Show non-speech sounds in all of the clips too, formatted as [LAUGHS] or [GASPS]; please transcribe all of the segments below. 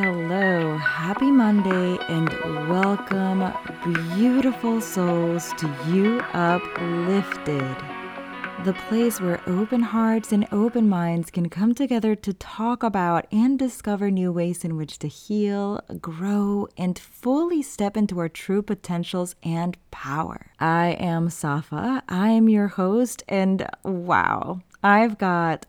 Hello, happy Monday, and welcome, beautiful souls, to You Uplifted, the place where open hearts and open minds can come together to talk about and discover new ways in which to heal, grow, and fully step into our true potentials and power. I am Safa, I am your host, and wow, I've got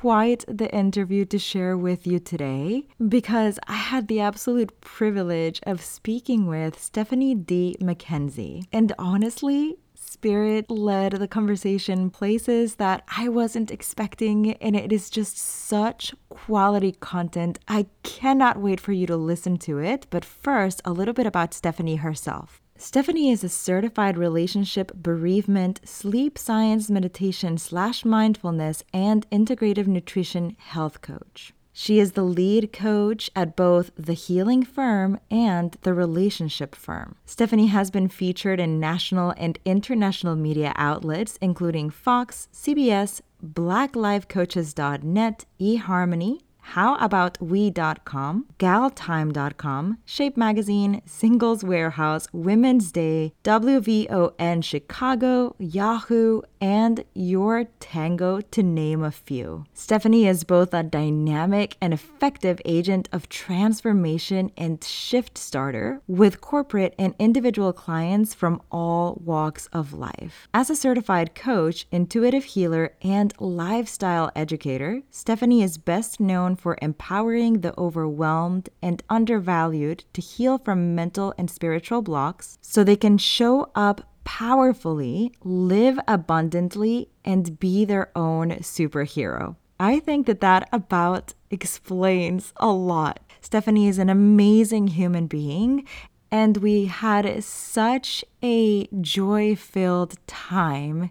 quite the interview to share with you today because I had the absolute privilege of speaking with Stephanie D. McKenzie. And honestly, Spirit led the conversation places that I wasn't expecting, and it is just such quality content. I cannot wait for you to listen to it. But first, a little bit about Stephanie herself. Stephanie is a certified relationship bereavement, sleep science meditation slash mindfulness, and integrative nutrition health coach. She is the lead coach at both the Healing Firm and the Relationship Firm. Stephanie has been featured in national and international media outlets, including Fox, CBS, BlackLifeCoaches.net, eHarmony, HowAboutWe.com, GalTime.com, Shape Magazine, Singles Warehouse, Women's Day, WVON Chicago, Yahoo, and Your Tango, to name a few. Stephanie is both a dynamic and effective agent of transformation and shift starter with corporate and individual clients from all walks of life. As a certified coach, intuitive healer, and lifestyle educator, Stephanie is best known for empowering the overwhelmed and undervalued to heal from mental and spiritual blocks so they can show up powerfully, live abundantly, and be their own superhero. I think that that about explains a lot. Stephanie is an amazing human being, and we had such a joy filled time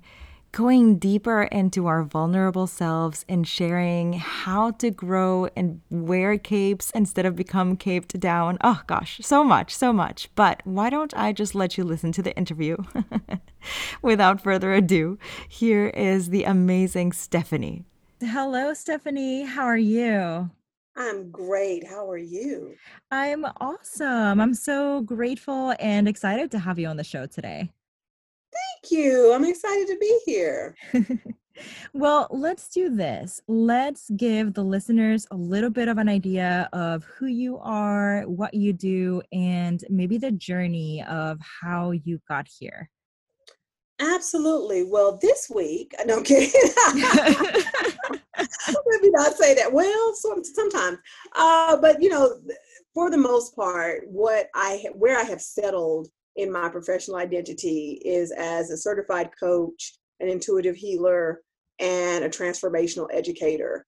going deeper into our vulnerable selves and sharing how to grow and wear capes instead of become caped down. Oh gosh, so much, so much. But why don't I just let you listen to the interview? [LAUGHS] Without further ado, here is the amazing Stephanie. Hello, Stephanie. How are you? I'm great. How are you? I'm awesome. I'm so grateful and excited to have you on the show today. Thank you. I'm excited to be here. [LAUGHS] well, let's do this. Let's give the listeners a little bit of an idea of who you are, what you do, and maybe the journey of how you got here. Absolutely. Well, this week, I don't care. Let me not say that. Well, sometimes, uh, but you know, for the most part, what I where I have settled in my professional identity is as a certified coach, an intuitive healer, and a transformational educator.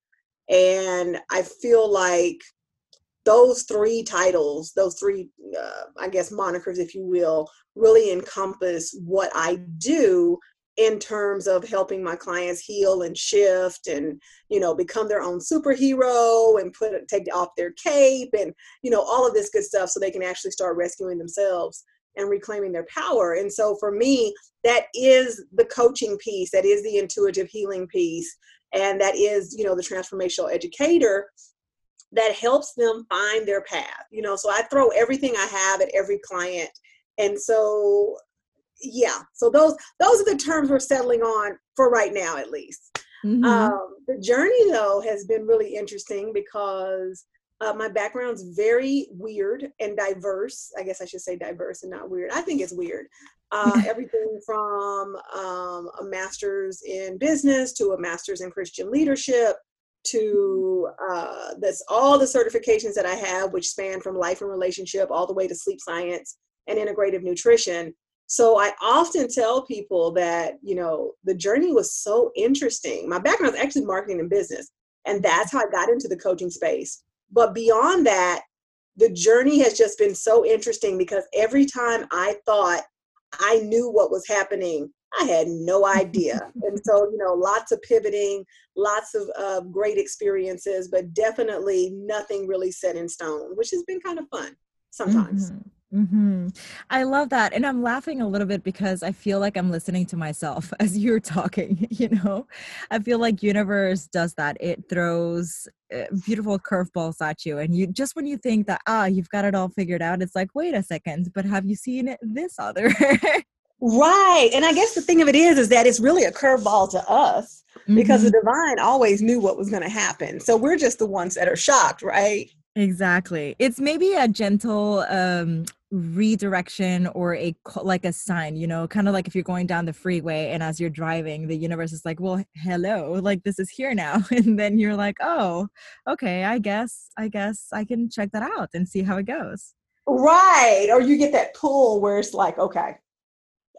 And I feel like those three titles, those three, uh, I guess, monikers, if you will, really encompass what I do in terms of helping my clients heal and shift and you know become their own superhero and put take off their cape and you know all of this good stuff so they can actually start rescuing themselves and reclaiming their power. And so for me, that is the coaching piece, that is the intuitive healing piece, and that is, you know, the transformational educator that helps them find their path. You know, so I throw everything I have at every client. And so yeah, so those those are the terms we're settling on for right now at least. Mm-hmm. Um, the journey though has been really interesting because uh, my background's very weird and diverse. I guess I should say diverse and not weird. I think it's weird. Uh, [LAUGHS] everything from um, a master's in business to a master's in Christian leadership to uh, this all the certifications that I have, which span from life and relationship all the way to sleep science and integrative nutrition. So I often tell people that you know the journey was so interesting. My background is actually marketing and business, and that's how I got into the coaching space but beyond that, the journey has just been so interesting because every time I thought I knew what was happening, I had no [LAUGHS] idea. and so, you know, lots of pivoting, lots of uh, great experiences, but definitely nothing really set in stone, which has been kind of fun sometimes. Mm-hmm. Mm-hmm. I love that. And I'm laughing a little bit because I feel like I'm listening to myself [LAUGHS] as you're talking. [LAUGHS] You know, I feel like universe does that. It throws uh, beautiful curveballs at you. And you just when you think that, ah, you've got it all figured out, it's like, wait a second, but have you seen this other? [LAUGHS] right. And I guess the thing of it is, is that it's really a curveball to us mm-hmm. because the mm-hmm. divine always knew what was going to happen. So we're just the ones that are shocked, right? Exactly. It's maybe a gentle um redirection or a like a sign you know kind of like if you're going down the freeway and as you're driving the universe is like well hello like this is here now. [LAUGHS] And then you're like oh okay i guess i guess i can check that out and see how it goes. Right or you get that pull where it's like okay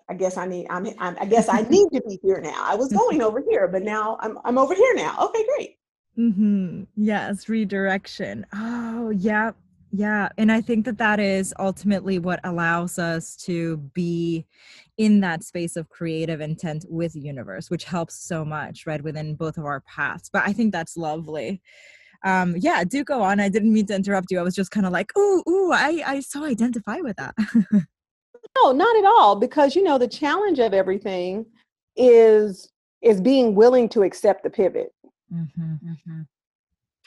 i guess i need i'm, I'm i guess i [LAUGHS] need to be here now. I was [LAUGHS] going over here but now i'm i'm over here now. Okay great mm-hmm yes redirection oh yeah yeah. And I think that that is ultimately what allows us to be in that space of creative intent with universe, which helps so much, right, within both of our paths. But I think that's lovely. Um, yeah, do go on. I didn't mean to interrupt you. I was just kind of like, ooh, ooh, I, I so identify with that. [LAUGHS] no, not at all. Because you know, the challenge of everything is is being willing to accept the pivot. Mm-hmm, mm-hmm.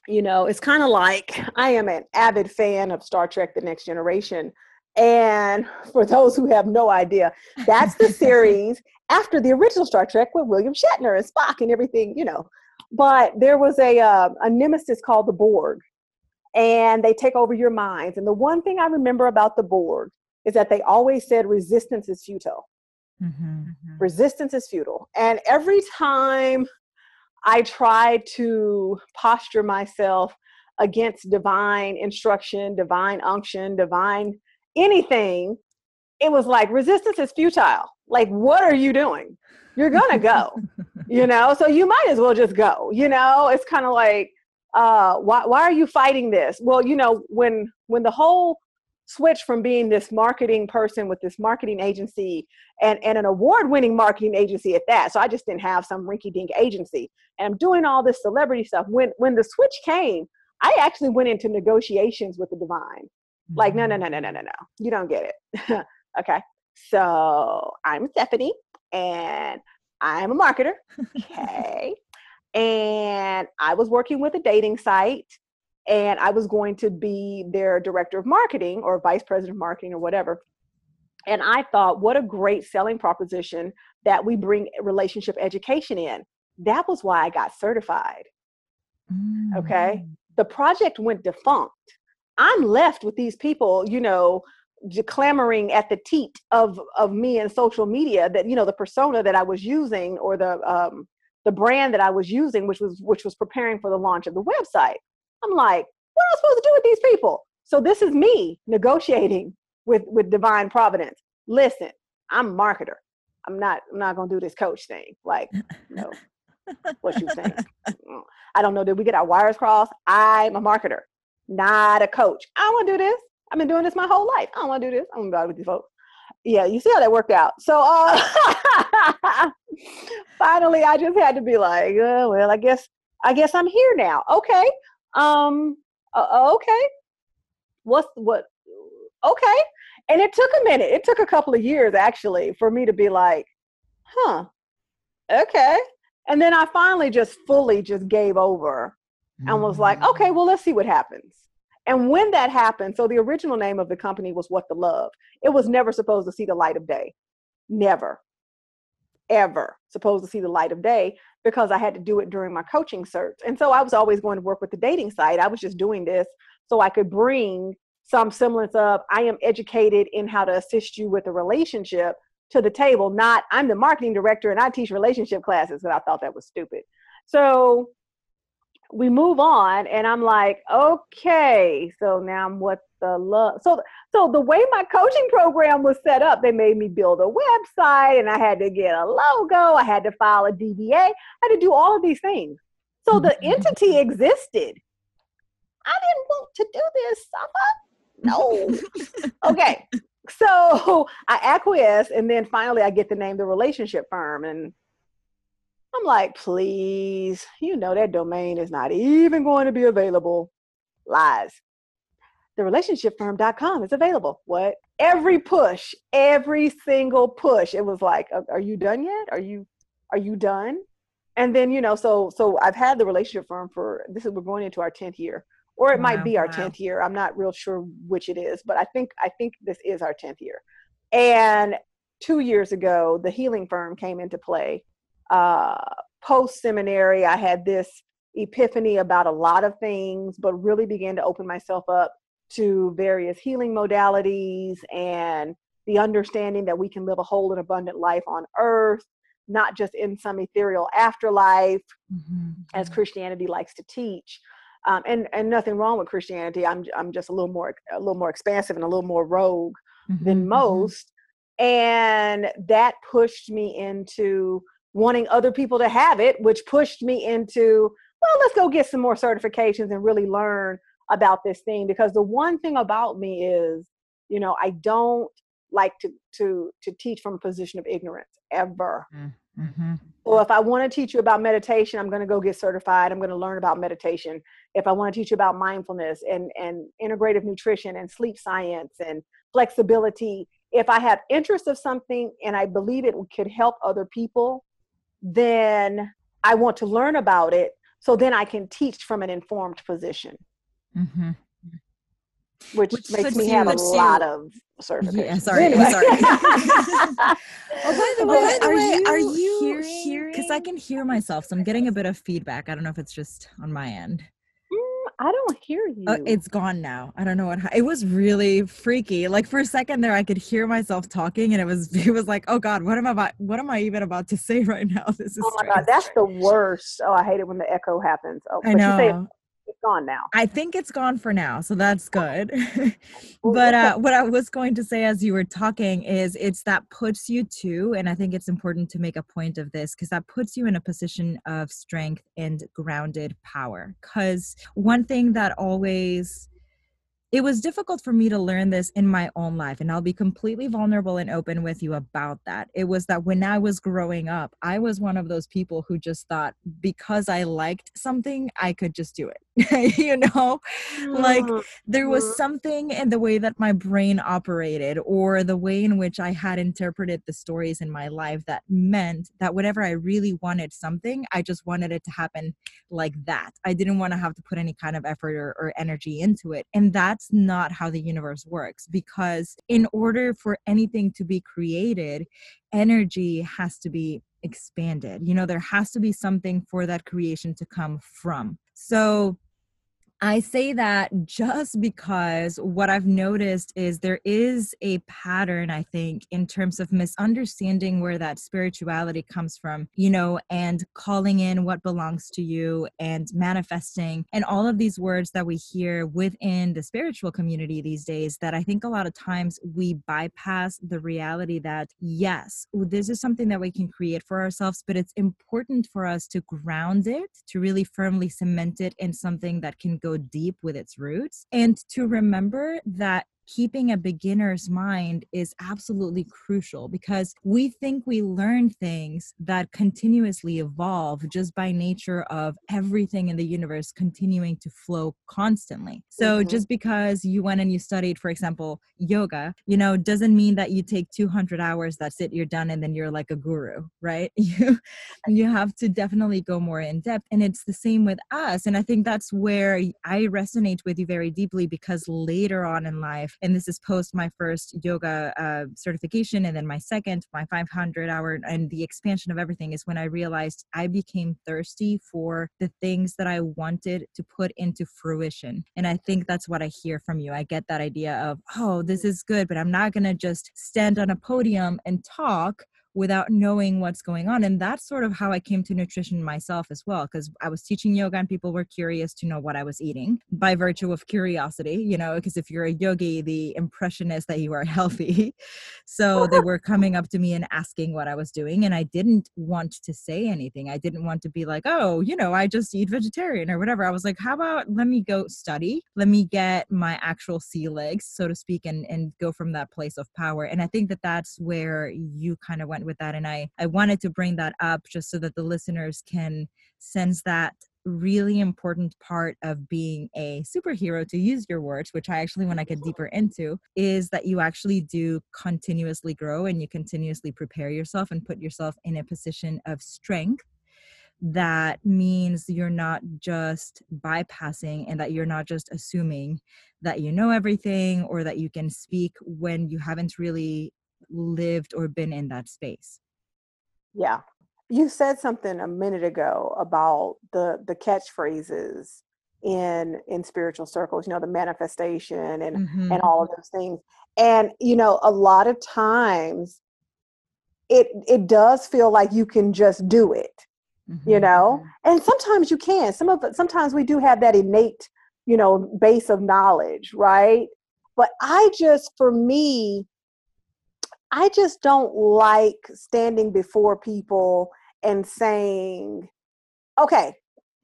You know, it's kind of like I am an avid fan of Star Trek The Next Generation. And [LAUGHS] for those who have no idea, that's the [LAUGHS] series after the original Star Trek with William Shatner and Spock and everything, you know. But there was a, uh, a nemesis called the Borg, and they take over your minds. And the one thing I remember about the Borg is that they always said resistance is futile. Mm-hmm, mm-hmm. Resistance is futile. And every time I try to posture myself against divine instruction, divine unction, divine anything. It was like resistance is futile. Like, what are you doing? You're gonna go, you [LAUGHS] know. So you might as well just go. You know, it's kind of like, uh, why why are you fighting this? Well, you know, when when the whole switch from being this marketing person with this marketing agency and, and an award winning marketing agency at that. So I just didn't have some rinky dink agency. And I'm doing all this celebrity stuff. When, when the switch came, I actually went into negotiations with the divine. Like, no, no, mm. no, no, no, no, no. You don't get it. [LAUGHS] okay. So I'm Stephanie and I'm a marketer. [LAUGHS] Okay. and I was working with a dating site and I was going to be their director of marketing or vice president of marketing or whatever. And I thought, what a great selling proposition that we bring relationship education in. That was why I got certified. Mm. Okay. The project went defunct. I'm left with these people, you know, clamoring at the teat of of me and social media that you know the persona that I was using or the um, the brand that I was using, which was which was preparing for the launch of the website. I'm like, what am I supposed to do with these people? So this is me negotiating with with divine providence. Listen, I'm a marketer. I'm not I'm not gonna do this coach thing. Like, no. [LAUGHS] what you think? I don't know. Did we get our wires crossed? I'm a marketer, not a coach. I don't want to do this. I've been doing this my whole life. I don't want to do this. I'm gonna with these folks. Yeah, you see how that worked out. So uh, [LAUGHS] finally, I just had to be like, oh, well, I guess I guess I'm here now. Okay, um, uh, okay, what's what? Okay, and it took a minute. It took a couple of years actually for me to be like, huh, okay. And then I finally just fully just gave over and was like, okay, mm. well, let's see what happens. And when that happened, so the original name of the company was What the Love. It was never supposed to see the light of day. Never, ever supposed to see the light of day because I had to do it during my coaching search. And so I was always going to work with the dating site. I was just doing this so I could bring some semblance of I am educated in how to assist you with a relationship to the table, not I'm the marketing director and I teach relationship classes. And I thought that was stupid. So we move on and I'm like, okay, so now I'm what the love. So so the way my coaching program was set up, they made me build a website and I had to get a logo, I had to file a DBA, I had to do all of these things. So the mm-hmm. entity existed. I didn't want to do this, Summer. No. [LAUGHS] okay. So I acquiesce and then finally I get to name the relationship firm and I'm like, please, you know that domain is not even going to be available. Lies. the relationshipfirm.com is available. What? Every push, every single push, it was like, are you done yet? Are you are you done? And then, you know, so so I've had the relationship firm for this is we're going into our 10th year. Or it wow, might be our wow. 10th year. I'm not real sure which it is, but I think I think this is our 10th year. And two years ago, the healing firm came into play. Uh, Post seminary, I had this epiphany about a lot of things, but really began to open myself up to various healing modalities and the understanding that we can live a whole and abundant life on earth, not just in some ethereal afterlife, mm-hmm. as mm-hmm. Christianity likes to teach. Um, and and nothing wrong with Christianity. I'm I'm just a little more a little more expansive and a little more rogue mm-hmm. than mm-hmm. most, and that pushed me into wanting other people to have it, which pushed me into well, let's go get some more certifications and really learn about this thing. Because the one thing about me is you know i don't like to to to teach from a position of ignorance ever. Mm, mm-hmm. so if i want to teach you about meditation i'm going to go get certified. I'm going to learn about meditation. If i want to teach you about mindfulness and and integrative nutrition and sleep science and flexibility if i have interest of something and i believe it could help other people then i want to learn about it so then i can teach from an informed position Mm-hmm. Which, Which, makes me have a lot of certifications. Yeah, sorry. Anyway. sorry. [LAUGHS] oh, by the way, are, you, are you hearing? Because I can hear myself, so I'm getting a bit of feedback. I don't know if it's just on my end. I don't hear you. Uh, it's gone now. I don't know what. It was really freaky. Like for a second there, I could hear myself talking, and it was [LAUGHS] it was like, oh god, what am I about? What am I even about to say right now? [LAUGHS] This is. Oh my strange. god, that's the worst. Oh, I hate it when the echo happens. Oh, I know it's gone now. I think it's gone for now, so that's good. [LAUGHS] but uh, what I was going to say as you were talking is it's that puts you to, and I think it's important to make a point of this because that puts you in a position of strength and grounded power. Because one thing that always it was difficult for me to learn this in my own life and i'll be completely vulnerable and open with you about that it was that when i was growing up i was one of those people who just thought because i liked something i could just do it [LAUGHS] you know? Like mm-hmm. there was mm-hmm. something in the way that my brain operated or the way in which i had interpreted the stories in my life that meant that whenever i really wanted something i just wanted it to happen like that. I didn't want to have to put any kind of effort or, or energy into it. And that's not how the universe works because in order for anything to be created energy has to be expanded. You know there has to be something for that creation to come from. So I say that just because what I've noticed is there is a pattern, I think, in terms of misunderstanding where that spirituality comes from, you know, and calling in what belongs to you and manifesting and all of these words that we hear within the spiritual community these days that I think a lot of times we bypass the reality that, yes, this is something that we can create for ourselves, but it's important for us to ground it, to really firmly cement it in something that can go go deep with its roots. And to remember that keeping a beginner's mind is absolutely crucial because we think we learn things that continuously evolve just by nature of everything in the universe continuing to flow constantly. So mm-hmm. just because you went and you studied, for example, yoga, you know, doesn't mean that you take 200 hours, that's it, you're done, and then you're like a guru, right? [LAUGHS] You, you have to definitely go more in depth. And it's the same with us. And I think that's where I resonate with you very deeply because later on in life, and this is post my first yoga uh, certification and then my second my 500 hour and the expansion of everything is when i realized i became thirsty for the things that i wanted to put into fruition. And i think that's what i hear from you. I get that idea of oh this is good but i'm not going to just stand on a podium and talk without knowing what's going on. And that's sort of how I came to nutrition myself as well, because I was teaching yoga and people were curious to know what I was eating by virtue of curiosity, you know, because if you're a yogi, the impression is that you are [LAUGHS] healthy. So they were coming up to me and asking what I was doing. And I didn't want to say anything. I didn't want to be like, oh, you know, I just eat vegetarian or whatever. I was like, how about let me go study? Let me get my actual sea legs, so to speak, and, and go from that place of power. And I think that that's where you kind of went with that and i i wanted to bring that up just so that the listeners can sense that really important part of being a superhero, to use your words, which I actually want to get deeper into, is that you actually do continuously grow and you continuously prepare yourself and put yourself in a position of strength. That means you're not just bypassing and that you're not just assuming that you know everything or that you can speak when you haven't really lived or been in that space. Yeah. You said something a minute ago about the the catchphrases in in spiritual circles, you know, the manifestation and mm-hmm. and all of those things. And you know, a lot of times it it does feel like you can just do it. Mm-hmm. You know? Mm-hmm. And sometimes you can. Some of sometimes we do have that innate, you know, base of knowledge, right? But I just for me I just don't like standing before people and saying, okay,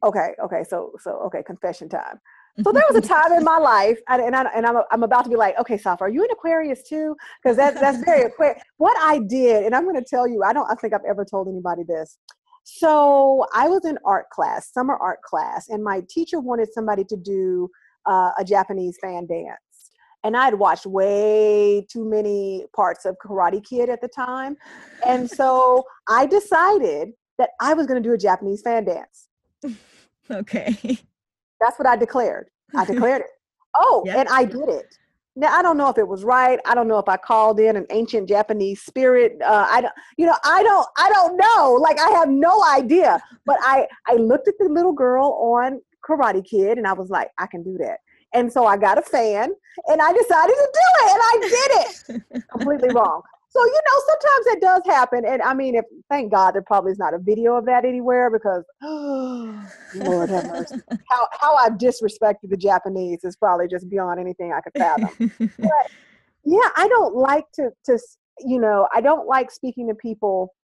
okay, okay, so, so, okay, confession time. So there was a time in my life, and, and, I, and I'm, I'm about to be like, okay, Safa, are you an Aquarius too? Because that's, that's very [LAUGHS] Aquarius. What I did, and I'm going to tell you, I don't I think I've ever told anybody this. So I was in art class, summer art class, and my teacher wanted somebody to do uh, a Japanese fan dance and I had watched way too many parts of Karate Kid at the time. And so I decided that I was going to do a Japanese fan dance. [LAUGHS] Okay. That's what I declared. I [LAUGHS] declared it. Oh, yep. and I did it. Now I don't know if it was right. I don't know if I called in an ancient Japanese spirit. Uh, I don't, you know, I don't, I don't know. Like I have no idea. But I, I looked at the little girl on Karate Kid, and I was like, I can do that. And so I got a fan and I decided to do it and I did it [LAUGHS] completely wrong. So, you know, sometimes it does happen. And I mean, if thank God there probably is not a video of that anywhere because, oh, [GASPS] Lord have mercy. [LAUGHS] How, how I've disrespected the Japanese is probably just beyond anything I could fathom. [LAUGHS] but yeah, I don't like to, to, you know, I don't like speaking to people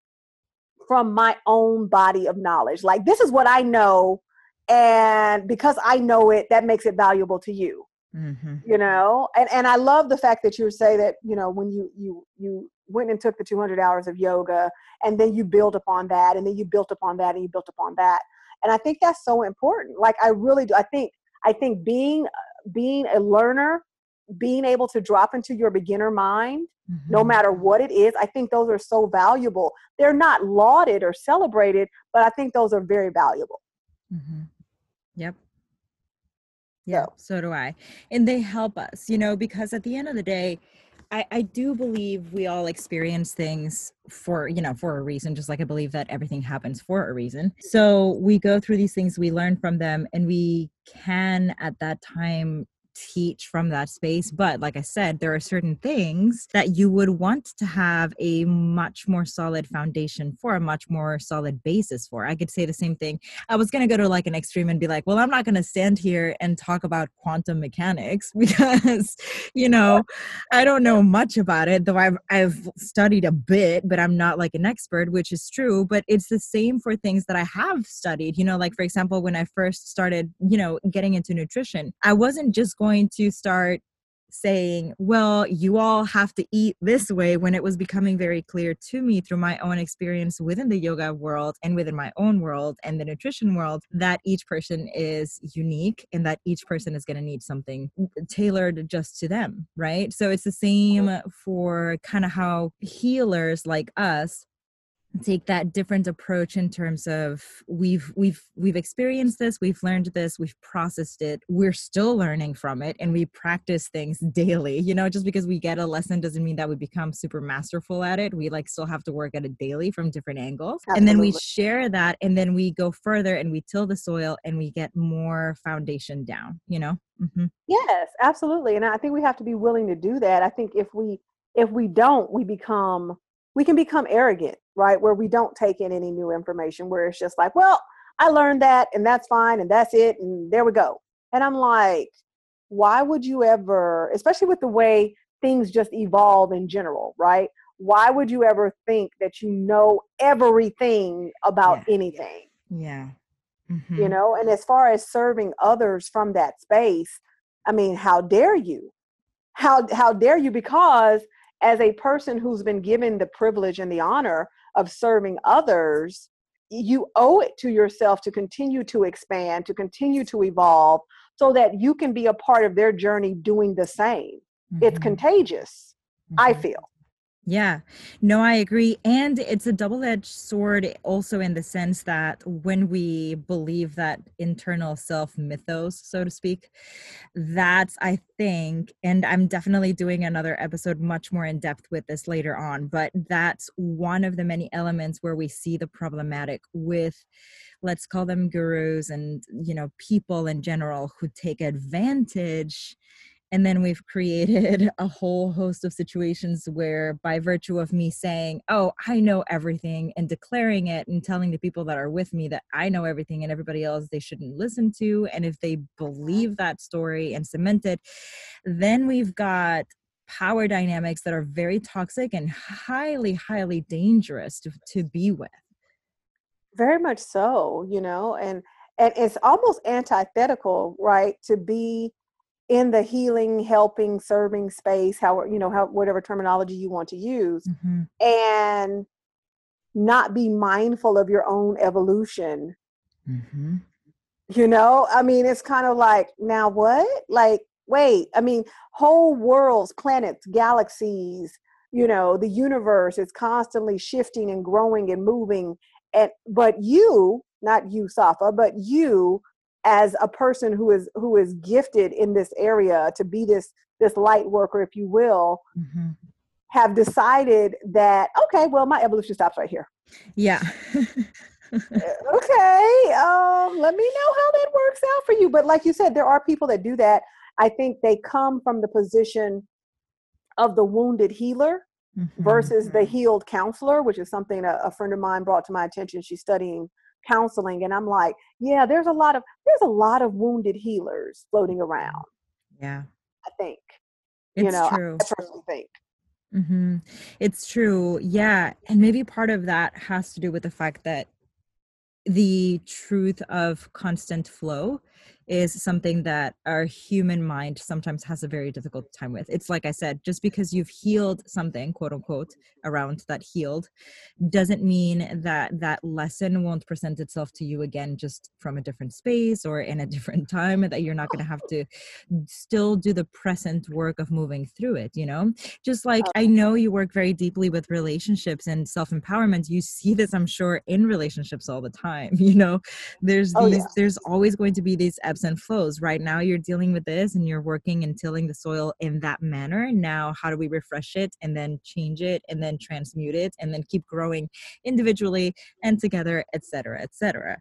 from my own body of knowledge. Like, this is what I know and because i know it that makes it valuable to you mm-hmm. you know and and i love the fact that you say that you know when you you you went and took the 200 hours of yoga and then you build upon that and then you built upon that and you built upon that and i think that's so important like i really do i think i think being being a learner being able to drop into your beginner mind mm-hmm. no matter what it is i think those are so valuable they're not lauded or celebrated but i think those are very valuable mm-hmm. Yep. Yeah, so. so do I. And they help us, you know, because at the end of the day, I, I do believe we all experience things for you know for a reason just like i believe that everything happens for a reason so we go through these things we learn from them and we can at that time teach from that space. But like I said, there are certain things that you would want to have a much more solid foundation for, a much more solid basis for. I could say the same thing. I was going to go to like an extreme and be like, well, I'm not going to stand here and talk about quantum mechanics [LAUGHS] because, you know, I don't know much about it, though I've, I've studied a bit, but I'm not like an expert, which is true. But it's the same for things that I have studied. You know, like for example, when I first started, you know, getting into nutrition, I wasn't just going going to start saying, well, you all have to eat this way when it was becoming very clear to me through my own experience within the yoga world and within my own world and the nutrition world that each person is unique and that each person is going to need something tailored just to them, right? So it's the same for kind of how healers like us take that different approach in terms of we've we've we've experienced this we've learned this we've processed it we're still learning from it and we practice things [LAUGHS] daily you know just because we get a lesson doesn't mean that we become super masterful at it we like still have to work at it daily from different angles Absolutely. and then we share that and then we go further and we till the soil and we get more foundation down you know mm-hmm. yes absolutely and i think we have to be willing to do that i think if we if we don't we become we can become arrogant, right? Where we don't take in any new information, where it's just like, well, I learned that and that's fine and that's it and there we go. And I'm like, why would you ever, especially with the way things just evolve in general, right? Why would you ever think that you know everything about yeah. anything? Yeah. Mm-hmm. You know, and as far as serving others from that space, I mean, how dare you? How how dare you? Because as a person who's been given the privilege and the honor of serving others, you owe it to yourself to continue to expand, to continue to evolve, so that you can be a part of their journey doing the same. Mm-hmm. It's contagious, mm-hmm. I feel. Yeah, no, I agree. And it's a double edged sword also in the sense that when we believe that internal self mythos, so to speak, that's, I think, and I'm definitely doing another episode much more in depth with this later on, but that's one of the many elements where we see the problematic with let's call them gurus and you know people in general who take advantage and then we've created [LAUGHS] a whole host of situations where, by virtue of me saying, Oh, I know everything, and declaring it and telling the people that are with me that I know everything and everybody else they shouldn't listen to. And if they believe that story and cement it, then we've got power dynamics that are very toxic and highly, highly dangerous to, to be with. Very much so, you know, and and it's almost antithetical, right? To be in the healing helping serving space how you know how whatever terminology you want to use mm-hmm. and not be mindful of your own evolution mm-hmm. you know i mean it's kind of like now what like wait i mean whole worlds planets galaxies you know the universe is constantly shifting and growing and moving and but you not you safa but you as a person who is who is gifted in this area to be this this light worker if you will mm-hmm. have decided that okay well my evolution stops right here. Yeah. [LAUGHS] Okay um let me know how that works out for you. But like you said there are people that do that. I think they come from the position of the wounded healer mm-hmm. versus the healed counselor which is something a, a friend of mine brought to my attention. She's studying counseling and i'm like yeah there's a lot of there's a lot of wounded healers floating around yeah i think it's you know true. i personally think mm-hmm. it's true yeah and maybe part of that has to do with the fact that the truth of constant flow is something that our human mind sometimes has a very difficult time with. It's like I said, just because you've healed something, quote unquote, around that healed, doesn't mean that that lesson won't present itself to you again just from a different space or in a [LAUGHS] different time, that you're not going to have to still do the present work of moving through it, you know? Just like I know you work very deeply with relationships and self empowerment, you see this, I'm sure, in relationships all the time, [LAUGHS] you know? There's oh, these, yeah. there's always going to be these ebbs ebbs and flows. Right now, you're dealing with this and you're working and tilling the soil in that manner. Now, how do we refresh it and then change it and then transmute it and then keep growing individually and together, etc., etc.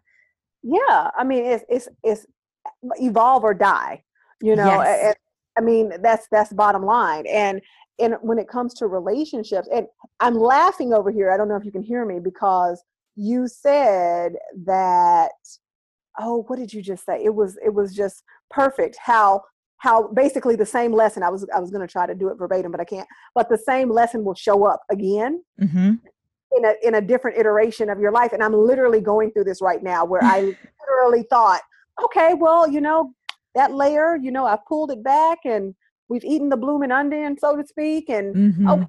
Yeah, I mean, it's it's it's uh, evolve or die. You know, yes. I mean that's that's bottom line. And and when it comes to relationships, and I'm laughing over here. I don't know if you can hear me because you said that oh what did you just say it was it was just perfect how how basically the same lesson i was i was going to try to do it verbatim but i can't but the same lesson will show up again mm-hmm. in a in a different iteration of your life and i'm literally going through this right now where i [LAUGHS] literally thought okay well you know that layer you know i pulled it back and we've eaten the blooming onion so to speak and mm-hmm. okay,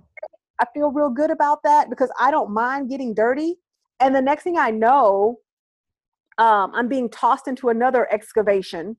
i feel real good about that because i don't mind getting dirty and the next thing i know um, I'm being tossed into another excavation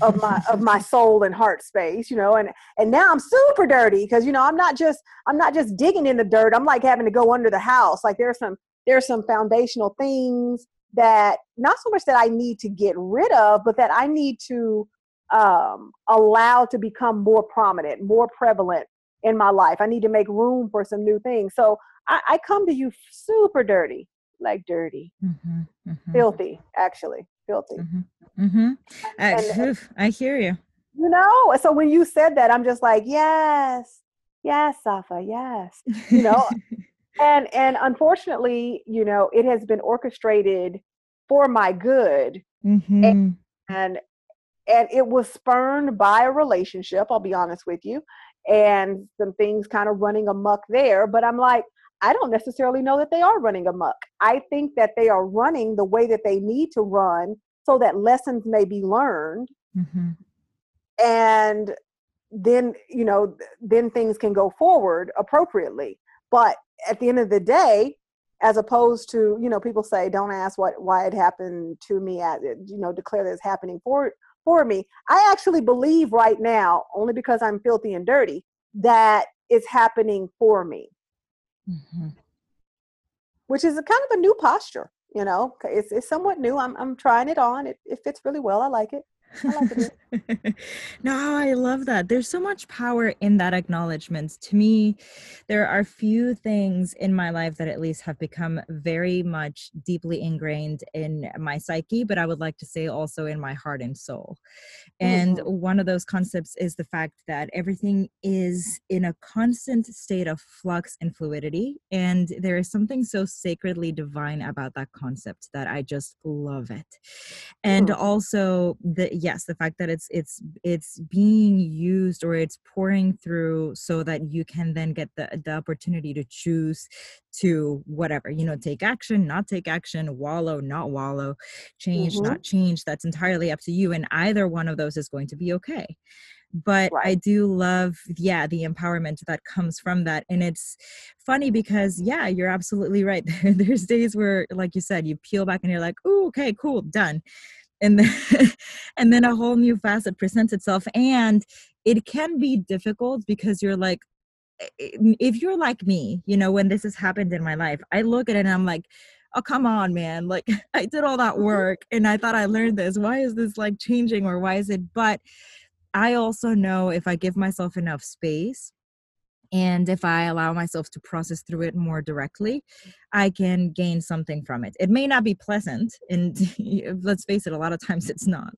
of my of my [LAUGHS] soul and heart space you know and and now i'm super dirty because you know i'm not just i'm not just digging in the dirt i'm like having to go under the house. Like there's some there's some foundational things that not so much that i need to get rid of but that i need to um, allow to become more prominent more prevalent in my life. I need to make room for some new things. So i, I come to you super dirty like dirty, mm-hmm, mm-hmm. filthy, actually, filthy. Mm-hmm, mm-hmm. I, I hear you. You know, so when you said that, I'm just like, yes, yes, Safa, yes. You know, [LAUGHS] and and unfortunately, you know, it has been orchestrated for my good, mm-hmm. and, and and it was spurned by a relationship. I'll be honest with you, and some things kind of running amuck there. But I'm like, I don't necessarily know that they are running amok. I think that they are running the way that they need to run so that lessons may be learned. Mm-hmm. And then, you know, then things can go forward appropriately. But at the end of the day, as opposed to you know people say don't ask what why it happened to me as you know declare that it's happening for for me i actually believe right now only because i'm filthy and dirty that it's happening for me mm-hmm. which is a kind of a new posture you know it's, it's somewhat new i'm, I'm trying it on it, it fits really well i like it [LAUGHS] no, I love that. There's so much power in that acknowledgement. To me, there are few things in my life that at least have become very much deeply ingrained in my psyche, but I would like to say also in my heart and soul. And mm-hmm. one of those concepts is the fact that everything is in a constant state of flux and fluidity. And there is something so sacredly divine about that concept that I just love it. And mm-hmm. also the yes the fact that it's it's it's being used or it's pouring through so that you can then get the the opportunity to choose to whatever you know take action not take action wallow not wallow change mm-hmm. not change that's entirely up to you and either one of those is going to be okay but right. i do love yeah the empowerment that comes from that and it's funny because yeah you're absolutely right [LAUGHS] there's days where like you said you peel back and you're like oh okay cool done and then [LAUGHS] and then a whole new facet presents itself and it can be difficult because you're like if you're like me you know when this has happened in my life i look at it and i'm like oh come on man like [LAUGHS] i did all that mm-hmm. work and i thought i learned this why is this like changing or why is it but i also know if i give myself enough space and if I allow myself to process through it more directly, I can gain something from it. It may not be pleasant, and [LAUGHS] let's face it, a lot of times it's not.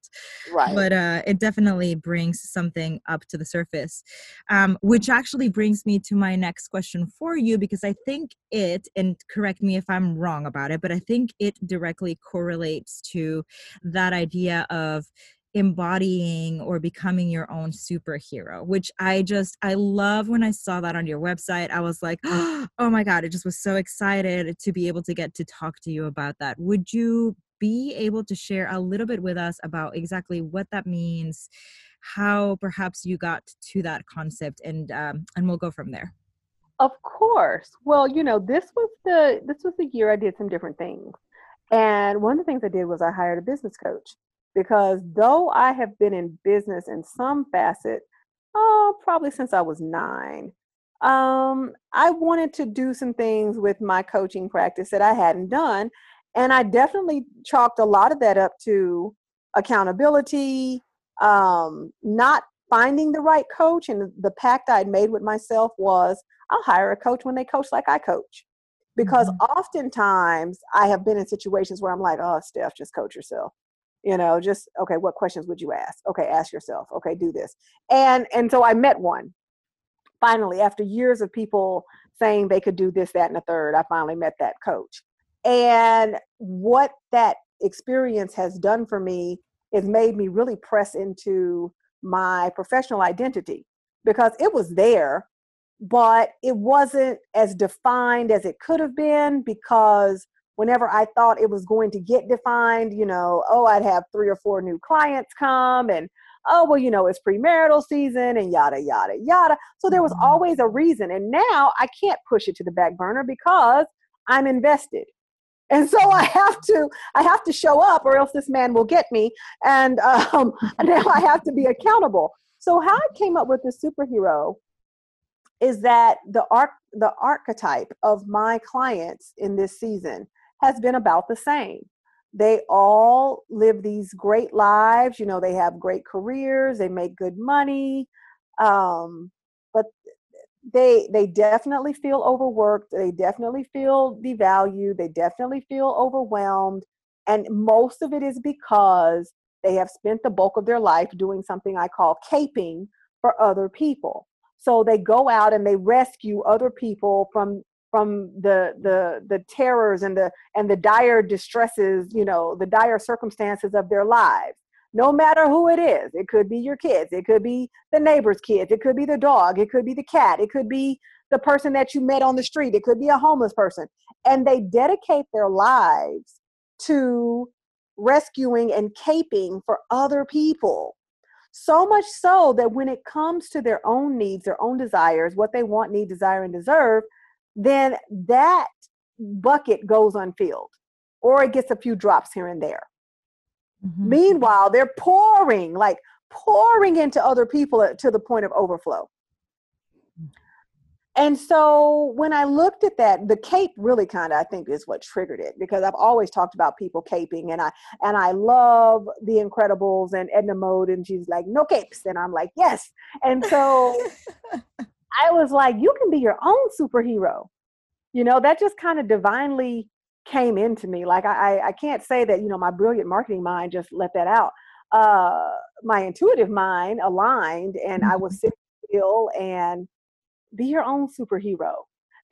Right. But uh, it definitely brings something up to the surface, um, which actually brings me to my next question for you because I think it, and correct me if I'm wrong about it, but I think it directly correlates to that idea of embodying or becoming your own superhero which i just i love when i saw that on your website. I was like [GASPS] [GASPS] oh my god i just was so excited to be able to get to talk to you about that. Would you be able to share a little bit with us about exactly what that means how perhaps you got to that concept and um, and we'll go from there? Of course. Well you know this was the this was the year i did some different things. And one of the things i did was i hired a business coach because though I have been in business in some facet, oh, probably since I was nine, um, I wanted to do some things with my coaching practice that I hadn't done. And I definitely chalked a lot of that up to accountability, um, not finding the right coach. And the pact I'd made with myself was I'll hire a coach when they coach like I coach. Because mm-hmm. oftentimes I have been in situations where I'm like, oh, Steph, just coach yourself you know just okay what questions would you ask? Okay ask yourself. Okay do this. And and so i met one. Finally after years of people saying they could do this that and the third i finally met that coach. And what that experience has done for me is made me really press into my professional identity because it was there but it wasn't as defined as it could have been because whenever I thought it was going to get defined, you know, oh, I'd have three or four new clients come and oh, well, you know, it's premarital season and yada, yada, yada. So there was mm-hmm. always a reason. And now I can't push it to the back burner because I'm invested. And so I have to, I have to show up or else this man will get me. And um, [LAUGHS] now I have to be accountable. So how I came up with the superhero is that the arc, the archetype of my clients in this season has been about the same. They all live these great lives. You know, they have great careers, they make good money, um, but they they definitely feel overworked. They definitely feel devalued. They definitely feel overwhelmed, and most of it is because they have spent the bulk of their life doing something I call caping for other people. So they go out and they rescue other people from from the the the terrors and the and the dire distresses you know the dire circumstances of their lives. No matter who it is it could be your kids it could be the neighbor's kids it could be the dog it could be the cat it could be the person that you met on the street it could be a homeless person. And they dedicate their lives to rescuing and caping for other people. So much so that when it comes to their own needs their own desires what they want need desire and deserve then that bucket goes unfilled or it gets a few drops here and there. Mhm. Meanwhile, they're pouring, like pouring into other people to the point of overflow. And so when I looked at that, the cape really kind of I think is what triggered it because I've always talked about people caping and I and I love the Incredibles and Edna Mode and she's like no capes and I'm like yes. And so [LAUGHS] I was like you can be your own superhero. You know, that just kind of divinely came into me. Like I I can't say that, you know, my brilliant marketing mind just let that out. Uh my intuitive mind aligned and I was sitting still and be your own superhero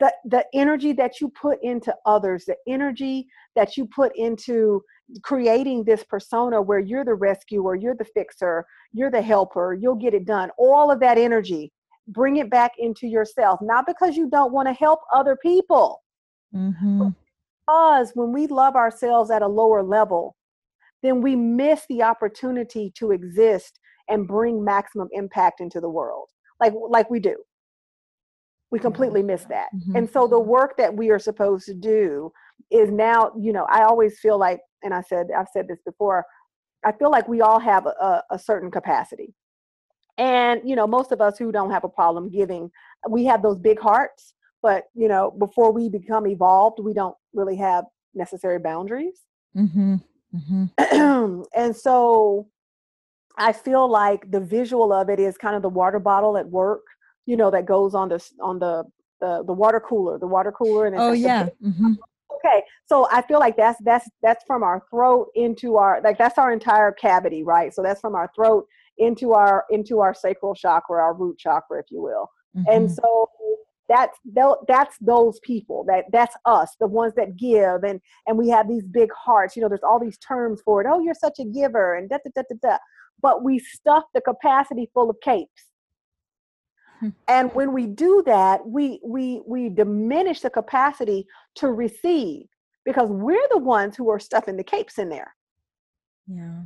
the the energy that you put into others the energy that you put into creating this persona where you're the rescuer you're the fixer you're the helper you'll get it done all of that energy bring it back into yourself not because you don't want to help other people Mhm. because when we love ourselves at a lower level then we miss the opportunity to exist and bring maximum impact into the world like like we do we completely miss that Mhm. and so the work that we are supposed to do is now you know i always feel like and i said i've said this before i feel like we all have a, a certain capacity and you know most of us who don't have a problem giving we have those big hearts but you know before we become evolved we don't really have necessary boundaries Mhm. Mhm. [CLEARS THROAT] and so I feel like the visual of it is kind of the water bottle at work, you know, that goes on the on the the, the water cooler, the water cooler, and it's Oh yeah. Mhm. [LAUGHS] okay. So I feel like that's that's that's from our throat into our like that's our entire cavity, right? So that's from our throat into our into our sacral chakra, our root chakra, if you will. and Mhm. so that's that's those people that that's us the ones that give and and we have these big hearts you know there's all these terms for it oh you're such a giver and da da da da da but we stuff the capacity full of capes Hmm. and when we do that we we we diminish the capacity to receive because we're the ones who are stuffing the capes in there yeah.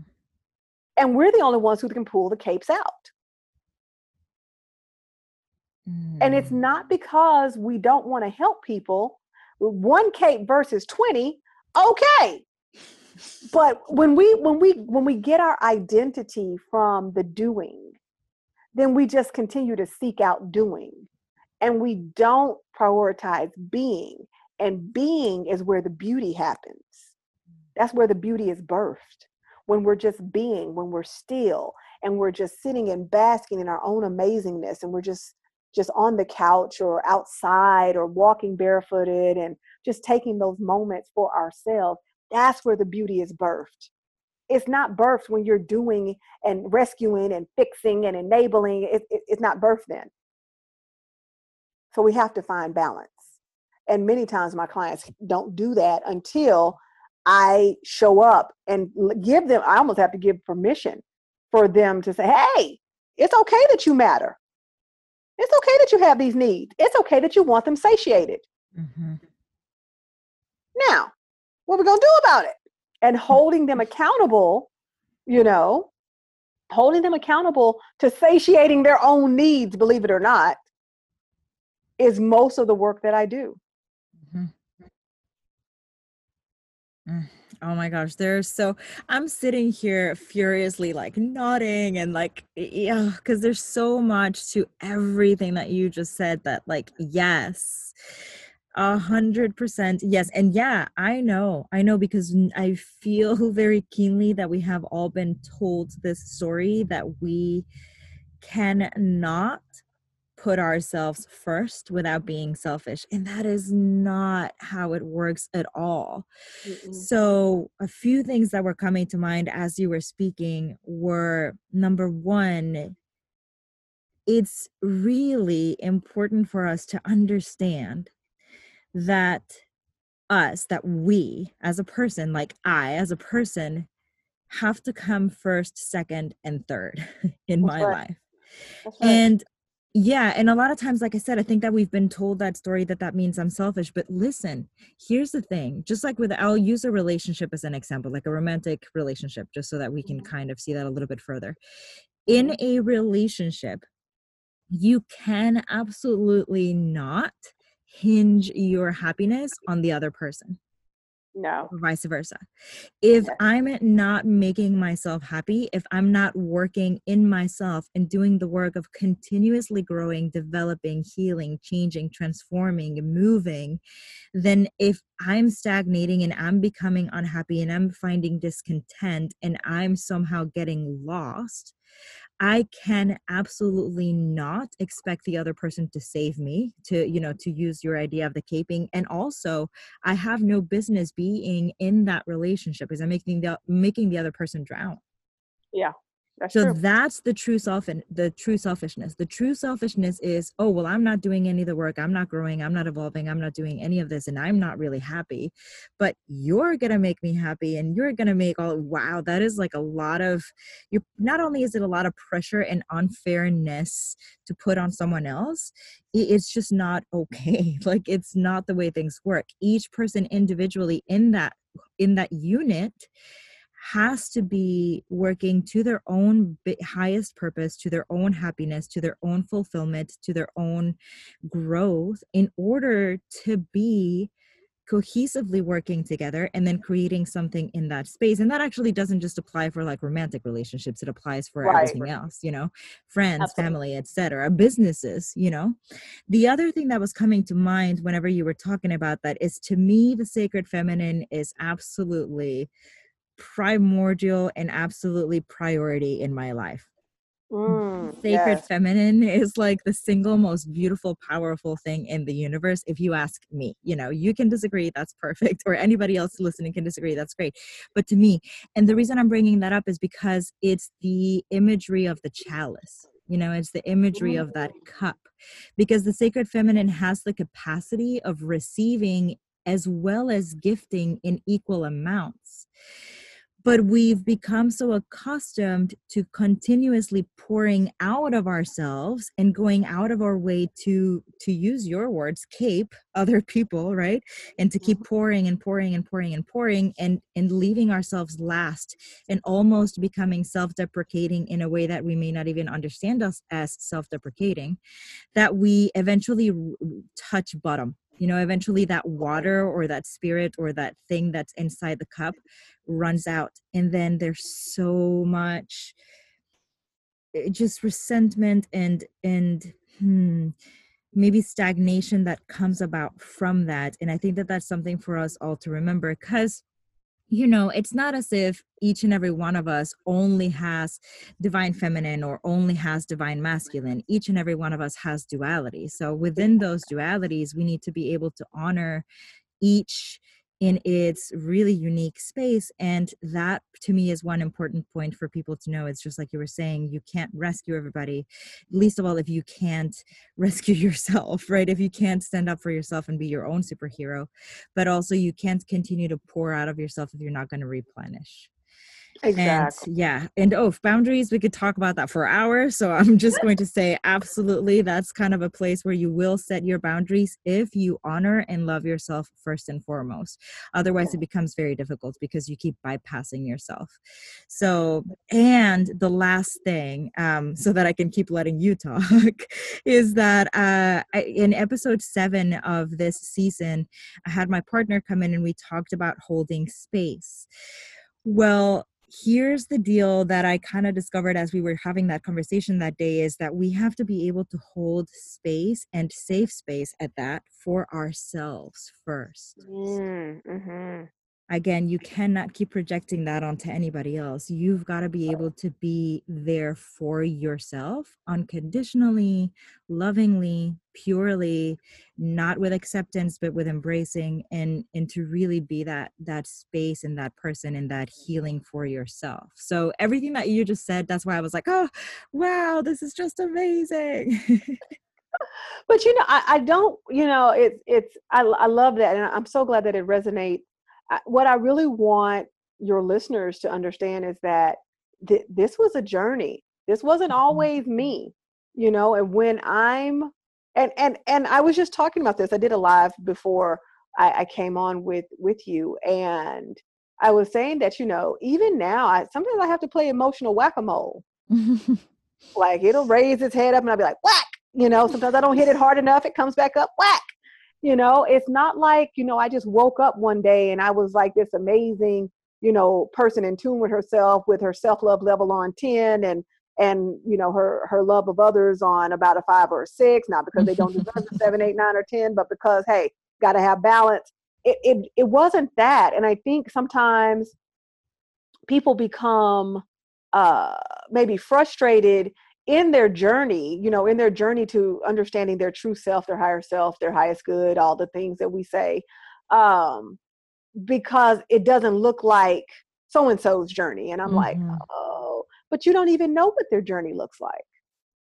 And we're the only ones who can pull the capes out And it's Mm. not because we don't want to help people. One cape versus 20, okay. But when we when we when we get our identity from the doing, then we just continue to seek out doing. And we don't prioritize being. And being is where the beauty happens. That's where the beauty is birthed. When we're just being, when we're still, and we're just sitting and basking in our own amazingness, and we're just just on the couch or outside or walking barefooted and just taking those moments for ourselves, that's where the beauty is birthed. It's not birthed when you're doing and rescuing and fixing and enabling. It, it- it's not birthed then. So we have to find balance. And many times my clients don't do that until I show up and give them, I almost have to give permission for them to say, hey, it's okay that you matter. It's okay that you have these needs. It's okay that you want them satiated. Mhm. Now, what are we going to do about it? And holding them accountable, you know, holding them accountable to satiating their own needs, believe it or not, is most of the work that I do. Mhm. Mm. Mm, oh my gosh, there's so I'm sitting here furiously like nodding and like yeah, because there's so much to everything that you just said that like yes. A hundred percent yes and yeah i know i know because I feel [LAUGHS] very keenly that we have all been told this story that we cannot put ourselves first without being selfish and that is not how it works at all so, a few things that were coming to mind as you were speaking were number one, it's really important for us to understand that us, that we as a person, like I as a person, have to come first, second, and third [LAUGHS] in That's my right. life. Right. And yeah, and a lot of times, like I said, I think that we've been told that story that that means I'm selfish. But listen, here's the thing just like with, I'll use a relationship as an example, like a romantic relationship, just so that we can Mhm. kind of see that a little bit further. In a relationship, you can absolutely not hinge your happiness on the other person no. or vice versa. If i'm not making myself happy if i'm not working in myself and doing the work of continuously growing developing healing changing transforming moving then if i'm stagnating and i'm becoming unhappy and i'm finding discontent and i'm somehow getting lost I can absolutely not expect the other person to save me, to, you know, to use your idea of the caping. And also, I have no business being in that relationship because I'm making the making the other person drown. Yeah. That's so true. that's the true self and the true selfishness. The true selfishness is, oh well, I'm not doing any of the work. I'm not growing. I'm not evolving. I'm not doing any of this, and I'm not really happy. But you're gonna make me happy, and you're gonna make all. Wow, that is like a lot of. You not only is it a lot of pressure and unfairness to put on someone else, it's just not okay. [LAUGHS] Like it's not the way things work. Each person individually in that in that unit has to be working to their own highest purpose, to their own happiness, to their own fulfillment, to their own growth in order to be cohesively working together and then creating something in that space and that actually doesn't just apply for like romantic relationships it applies for right. everything else you know friends Absolutely. family etc businesses you know the other thing that was coming to mind whenever you were talking about that is to me the sacred feminine is absolutely primordial and absolutely priority in my life. Mm, Sacred yes. feminine [LAUGHS] is like the single most beautiful, powerful thing in the universe. If you ask me, you know, you can disagree, that's perfect, or anybody else listening can disagree, that's great. But to me, and the reason I'm bringing that up is because it's the imagery of the chalice. You know, it's the imagery of that mm. cup because the sacred feminine has the capacity of receiving as well as gifting in equal amounts but we've become so accustomed to continuously pouring out of ourselves and going out of our way to to use your words cape other people right and to keep mm-hmm. pouring and pouring and pouring and pouring and and leaving ourselves last and almost becoming self-deprecating in a way that we may not even understand us as self-deprecating that we eventually touch bottom you know eventually that water or that spirit or that thing that's inside the cup runs out and then there's so much eh, just resentment and and hmm, maybe stagnation that comes about from that and i think that that's something for us all to remember because you know, it's not as if each and every one of us only has divine feminine or only has divine masculine. Each and every one of us has duality. So within those dualities, we need to be able to honor each in its really unique space and that to me is one important point for people to know. It's just like you were saying you can't rescue everybody. Least of all if you can't [LAUGHS] rescue yourself right? If you can't stand up for yourself and be your own superhero but also you can't continue to pour out of yourself if you're not going to replenish Exactly. And yeah. And oh, boundaries, we could talk about that for hours. So I'm [LAUGHS] just going to say, absolutely, that's kind of a place where you will set your boundaries if you honor and love yourself first and foremost. Otherwise, it becomes very difficult because you keep bypassing yourself. So, and the last thing, um, so that I can keep letting you talk, [LAUGHS] is that uh, in episode seven of this season, I had my partner come in and we talked about holding space. Well, here's the deal that I kind of discovered as we were having that conversation that day is that we have to be able to hold space and safe space at that for ourselves first. Mm, mm-hmm again you cannot keep projecting that onto anybody else. You've got to be able to be there for yourself unconditionally lovingly purely not with acceptance but with embracing and and to really be that that space and that person and that healing for yourself. So everything that you just said that's why i was like oh wow this is just amazing. [LAUGHS] But you know I, I don't you know it's it's I, I love that and i'm so glad that it resonates what I really want your listeners to understand is that th- this was a journey. This wasn't mm-hmm. always me, you know. And when I'm and and and I was just talking about this. I did a live before I, I came on with with you, and I was saying that you know even now, I sometimes I have to play emotional whack a mole. [LAUGHS] like it'll raise its head up, and I'll be like whack. You know, sometimes I don't hit it hard enough, it comes back up whack You know, it's not like, you know, I just woke up one day and I was like this amazing, you know, person in tune with herself with her self-love level on 10 and and you know her her love of others on about a five or a six not because they don't deserve a [LAUGHS] seven eight nine or ten but because hey got to have balance. It, it it wasn't that and i think sometimes people become uh maybe frustrated in their journey you know in their journey to understanding their true self their higher self their highest good all the things that we say um because it doesn't look like so and so's journey and i'm mm-hmm. like oh but you don't even know what their journey looks like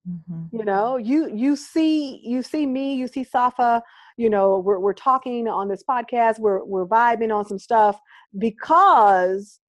mm-hmm. you know you you see you see me you see safa you know we're, we're talking on this podcast we're we're vibing on some stuff because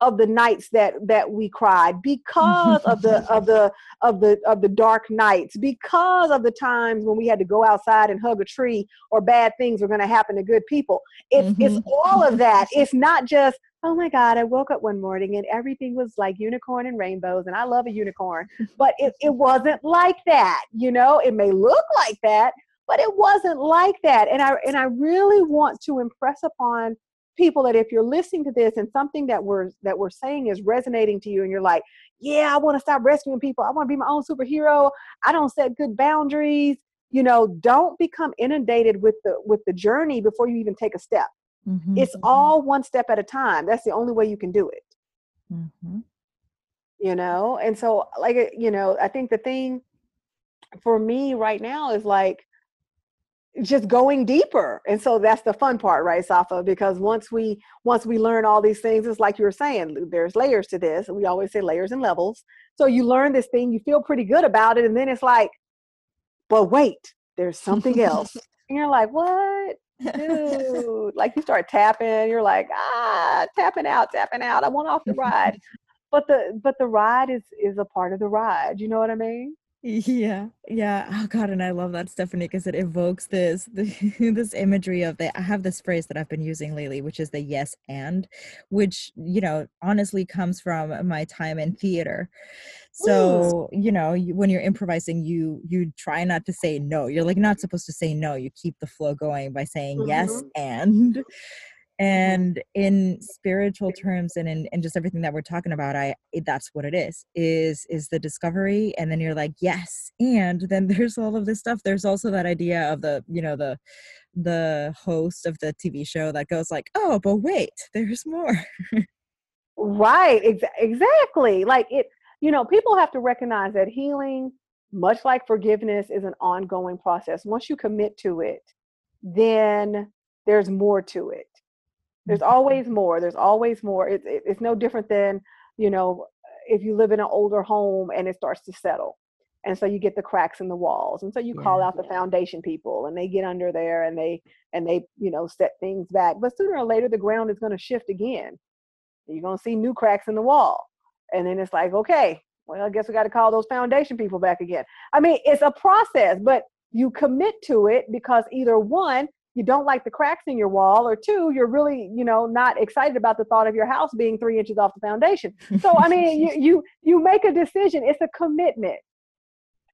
of the nights that that we cried because of the of the of the of the dark nights because of the times when we had to go outside and hug a tree or bad things were going to happen to good people. It's mm-hmm. it's all of that. It's not just oh my god i woke up one morning and everything was like unicorn and rainbows and i love a unicorn. But it, it wasn't like that you know? It may look like that but it wasn't like that. And i and i really want to impress upon people that if you're listening to this and something that we're that we're saying is resonating to you and you're like yeah i want to stop rescuing people i want to be my own superhero i don't set good boundaries you know don't become inundated with the with the journey before you even take a step mm-hmm. it's mm-hmm. all one step at a time that's the only way you can do it mm-hmm. you know and so like you know i think the thing for me right now is like just going deeper. And so that's the fun part right safa? Because once we once we learn all these things it's like you were saying there's layers to this. We always say layers and levels. So you learn this thing you feel pretty good about it and then it's like but wait there's something else. [LAUGHS] And you're like what? Dude. Like you start tapping you're like ah tapping out tapping out. I want off the ride. [LAUGHS] But the but the ride is is a part of the ride. You know what i mean yeah, yeah. Oh God, and I love that Stephanie because it evokes this the, [LAUGHS] this imagery of the. I have this phrase that I've been using lately, which is the yes and, which you know honestly comes from my time in theater. So Ooh. you know you, when you're improvising, you you try not to say no. You're like not supposed to say no. You keep the flow going by saying mm-hmm. yes and Mm-hmm. and in spiritual terms and in, in just everything that we're talking about i that's what it is is is the discovery. And then you're like yes. And then [LAUGHS] there's all of this stuff. There's also that idea of the you know the the host of the tv show that goes like oh but wait there's more. [LAUGHS] Right ex- exactly. Like it you know people have to recognize that healing much like forgiveness is an ongoing process. Once you commit to it then there's more to it there's always more. There's always more. It's it's no different than you know if you live in an older home and it starts to settle, and so you get the cracks in the walls, and so you call out the foundation people, and they get under there and they and they you know set things back. But sooner or later, the ground is going to shift again. You're going to see new cracks in the wall, and then it's like, okay, well, I guess we got to call those foundation people back again. I mean, it's a process, but you commit to it because either one, you don't like the cracks in your wall or two you're really you know not excited about the thought of your house being three inches off the foundation so i mean you you you make a decision it's a commitment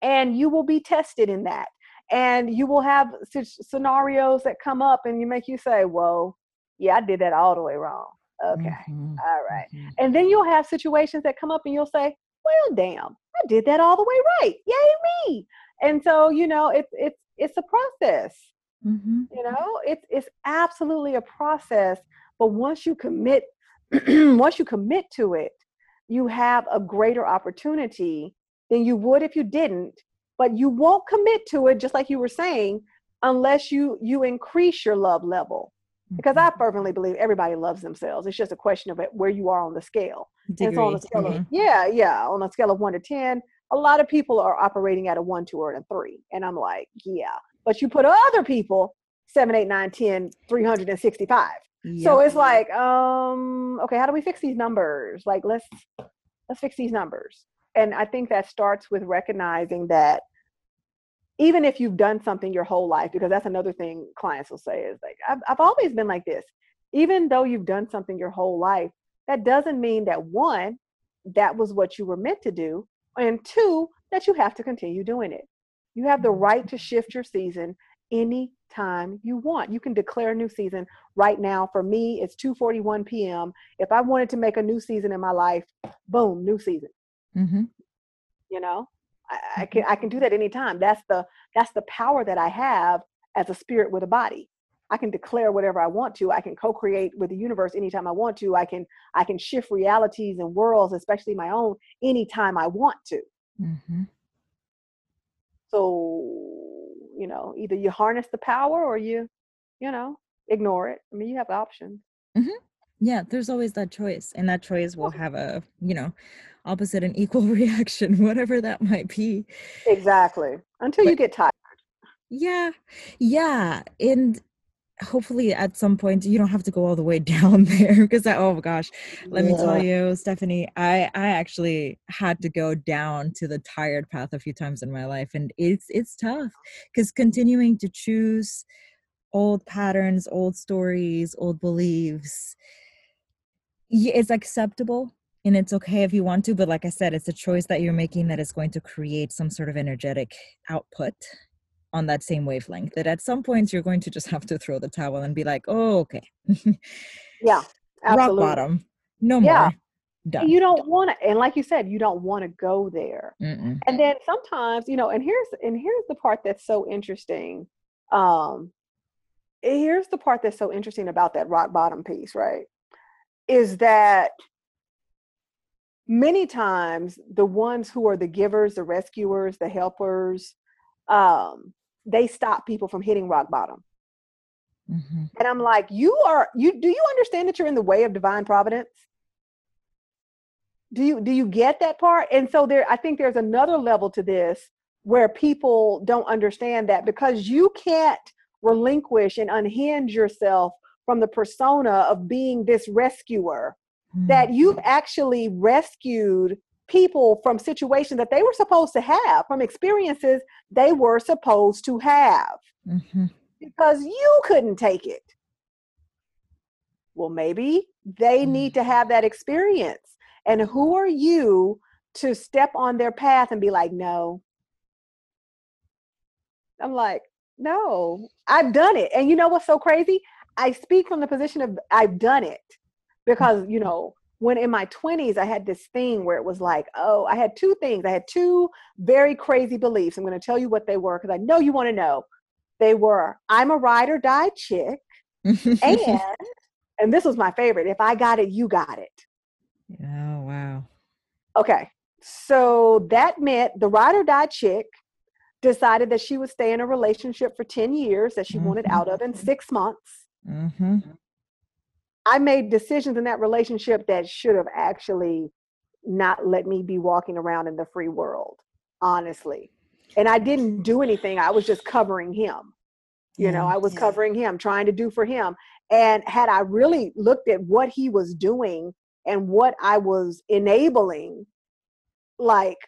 and you will be tested in that and you will have scenarios that come up and you make you say whoa yeah i did that all the way wrong okay mm-hmm. all right. mm-hmm. and then you'll have situations that come up and you'll say well damn i did that all the way right yay me and so you know it's it's it's a process Mm-hmm. You know, it's it's absolutely a process. But once you commit, [CLEARS THROAT] once you commit to it, you have a greater opportunity than you would if you didn't. But you won't commit to it, just like you were saying, unless you you increase your love level. Because I mm-hmm. fervently believe everybody loves themselves. It's just a question of where you are on the scale. Degree. So on the scale mm-hmm. of, yeah, yeah, on a scale of one to ten, a lot of people are operating at a one, two, or a three. And I'm like, yeah, but you put other people 7 8 9 10 365 yep. so it's like um okay how do we fix these numbers? Like let's let's fix these numbers. And i think that starts with recognizing that even if you've done something your whole life because that's another thing clients will say is like I've, I've always been like this. Even though you've done something your whole life that doesn't mean that one that was what you were meant to do and two that you have to continue doing it you have the right to shift your season any time you want. You can declare a new season right now. For me, it's 2:41 p.m. If I wanted to make a new season in my life, boom, new season. Mm-hmm. You know, I, I can I can do that anytime. That's the that's the power that I have as a spirit with a body. I can declare whatever I want to. I can co-create with the universe anytime I want to. I can I can shift realities and worlds, especially my own, anytime I want to. Mm-hmm. So, you know, either you harness the power or you, you know, ignore it. I mean, you have options. Mm-hmm. Yeah, there's always that choice, and that choice will oh. have a you know opposite and equal [LAUGHS] reaction, whatever that might be. Exactly. Until you get tired. Yeah, yeah, and hopefully at some point you don't have to go all the way [LAUGHS] down there because I, oh gosh. Let me tell you stephanie i i actually had to go down to the tired path a few times in my life and it's it's tough because continuing to choose old patterns old stories old beliefs yeah, it's acceptable and it's okay if you want to but like i said it's a choice that you're making that is going to create some sort of energetic output on that same wavelength that at some points you're going to just have to throw the towel and be like oh okay Yeah. [LAUGHS] Absolutely. rock bottom no Yeah. more done You don't want to, and like you said, you don't want to go there. Mm-mm. And then sometimes, you know, and here's and here's the part that's so interesting. Um, here's the part that's so interesting about that rock bottom piece, right? Is that many times the ones who are the givers, the rescuers, the helpers, um, they stop people from hitting rock bottom. Mhm. And I'm like, you are you do you understand that you're in the way of divine providence? Do you do you get that part? And so there I think there's another level to this where people don't understand that because you can't relinquish and unhinge yourself from the persona of being this rescuer that you've actually rescued people from situations that they were supposed to have from experiences they were supposed to have Mhm. because you couldn't take it. Well, maybe they need to have that experience. And who are you to step on their path and be like, no? I'm like, no, I've done it. And you know what's so crazy? I speak from the position of I've done it because, you know, when in my 20s, I had this thing where it was like, oh, I had two things. I had two very crazy beliefs. I'm going to tell you what they were because I know you want to know. They were, I'm a ride or die chick. And, [LAUGHS] and this was my favorite if I got it, you got it. oh wow Okay. So that meant the ride or die chick decided that she would stay in a relationship for 10 years that she wanted Mhm. out of in six months. hmm I made decisions in that relationship that should have actually not let me be walking around in the free world, honestly. And I didn't do anything. I was just covering him. You know, I was Yeah. covering him, trying to do for him. And had I really looked at what he was doing and what I was enabling, like,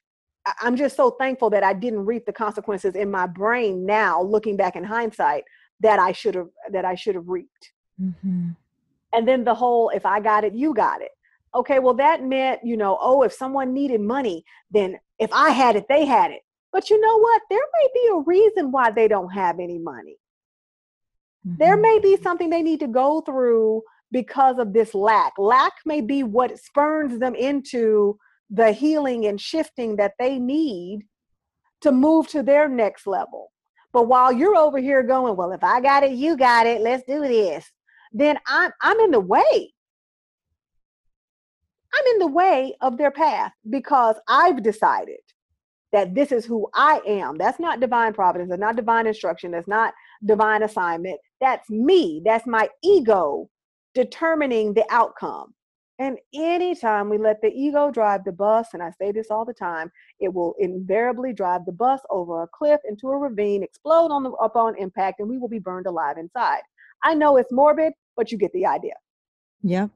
I'm just so thankful that I didn't reap the consequences in my brain now, looking back in hindsight, that I should have that I should have reaped hmm and then the whole if i got it you got it. Okay well that meant you know oh if someone needed money then if i had it they had it. But you know what? There may be a reason why they don't have any money. There Mhm. may be something they need to go through because of this lack. Lack may be what spurns them into the healing and shifting that they need to move to their next level. But while you're over here going well if i got it you got it. Let's do this then i'm i'm in the way. I'm in the way of their path because i've decided that this is who i am. That's not divine providence. That's not divine instruction. That's not divine assignment. That's me. That's my ego determining the outcome. And anytime we let the ego drive the bus and i say this all the time it will invariably drive the bus over a cliff into a ravine explode on the upon impact and we will be burned alive inside. I know it's morbid but you get the idea Yep.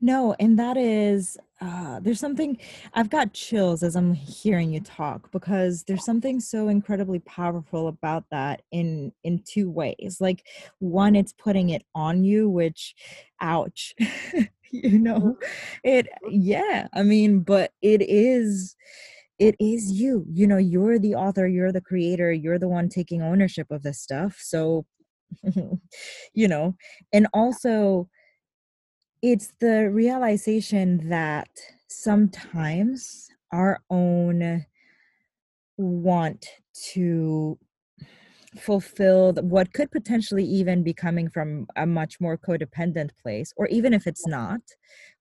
No, and that is uh there's something I've got chills as I'm hearing you talk because there's something so incredibly powerful about that in in two ways. Like one it's putting it on you which ouch. [LAUGHS] you know. It yeah, I mean, but it is it is you you know you're the author you're the creator you're the one taking ownership of this stuff so [LAUGHS] you know and also it's the realization that sometimes our own want to fulfill what could potentially even be coming from a much more codependent place or even if it's not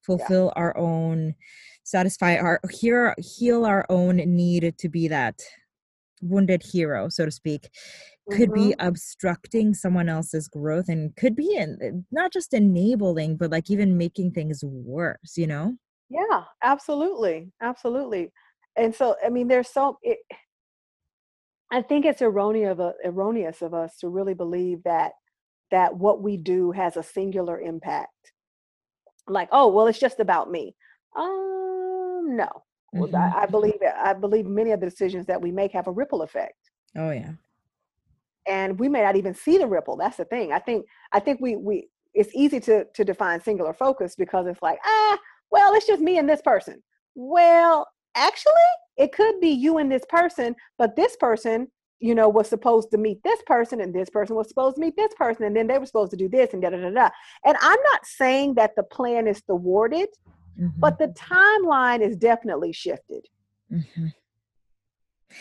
fulfill yeah. our own satisfy our heal, heal our own need to be that wounded hero so to speak could mm-hmm. be obstructing someone else's growth and could be in, not just enabling but like even making things worse you know yeah absolutely absolutely and so i mean there's so it, I think it's erroneous of, erroneous of us to really believe that that what we do has a singular impact. Like, oh, well, it's just about me. Um, no. Mm-hmm. I, I believe I believe many of the decisions that we make have a ripple effect. Oh yeah. And we may not even see the ripple. That's the thing. I think I think we we it's easy to to define singular focus because it's like, ah, well, it's just me and this person. Well, actually, it could be you and this person, but this person, you know, was supposed to meet this person, and this person was supposed to meet this person, and then they were supposed to do this, and da da da da. And I'm not saying that the plan is thwarted, mm-hmm. but the timeline is definitely shifted. Mm-hmm.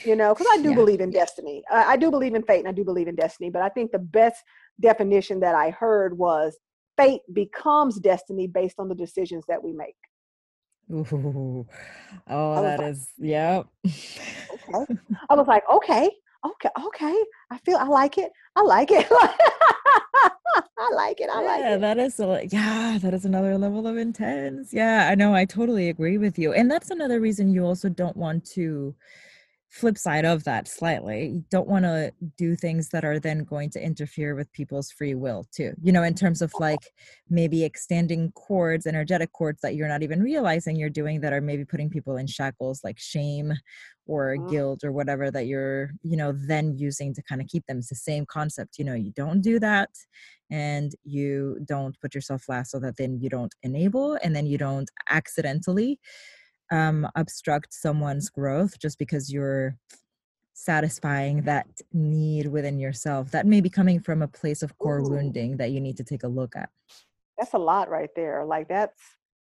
You know, because I do yeah. believe in destiny. I, I do believe in fate, and I do believe in destiny. But I think the best definition that I heard was fate becomes destiny based on the decisions that we make. Ooh. Oh, that like, is yep. okay. I was like, okay, okay, okay. I feel I like it. I like it. [LAUGHS] I like it. I yeah, like it. Yeah, that is a, yeah, that is another level of intense. Yeah, I know. I totally agree with you. And that's another reason you also don't want to flip side of that slightly you don't want to do things that are then going to interfere with people's free will too you know in terms of like maybe extending cords energetic cords that you're not even realizing you're doing that are maybe putting people in shackles like shame or mm-hmm. guilt or whatever that you're you know then using to kind of keep them it's the same concept you know you don't do that and you don't put yourself last so that then you don't enable and then you don't accidentally um, obstruct someone's growth just because you're satisfying that need within yourself. That may be coming from a place of core Ooh. wounding that you need to take a look at. That's a lot right there like that's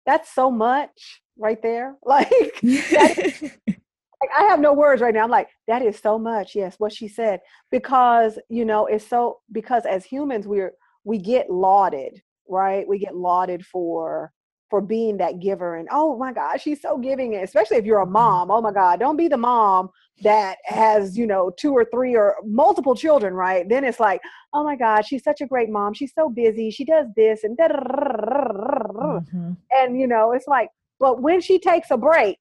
that's so much right there [LAUGHS] like, is, [LAUGHS] like i have no words right now i'm like that is so much yes what she said because you know it's so because as humans we're we get lauded right? We get lauded for for being that giver and oh my god she's so giving especially if you're a mm-hmm. mom oh my god don't be the mom that has you know two or three or multiple children right then it's like oh my god she's such a great mom she's so busy she does this and mm-hmm. and you know it's like but when she takes a break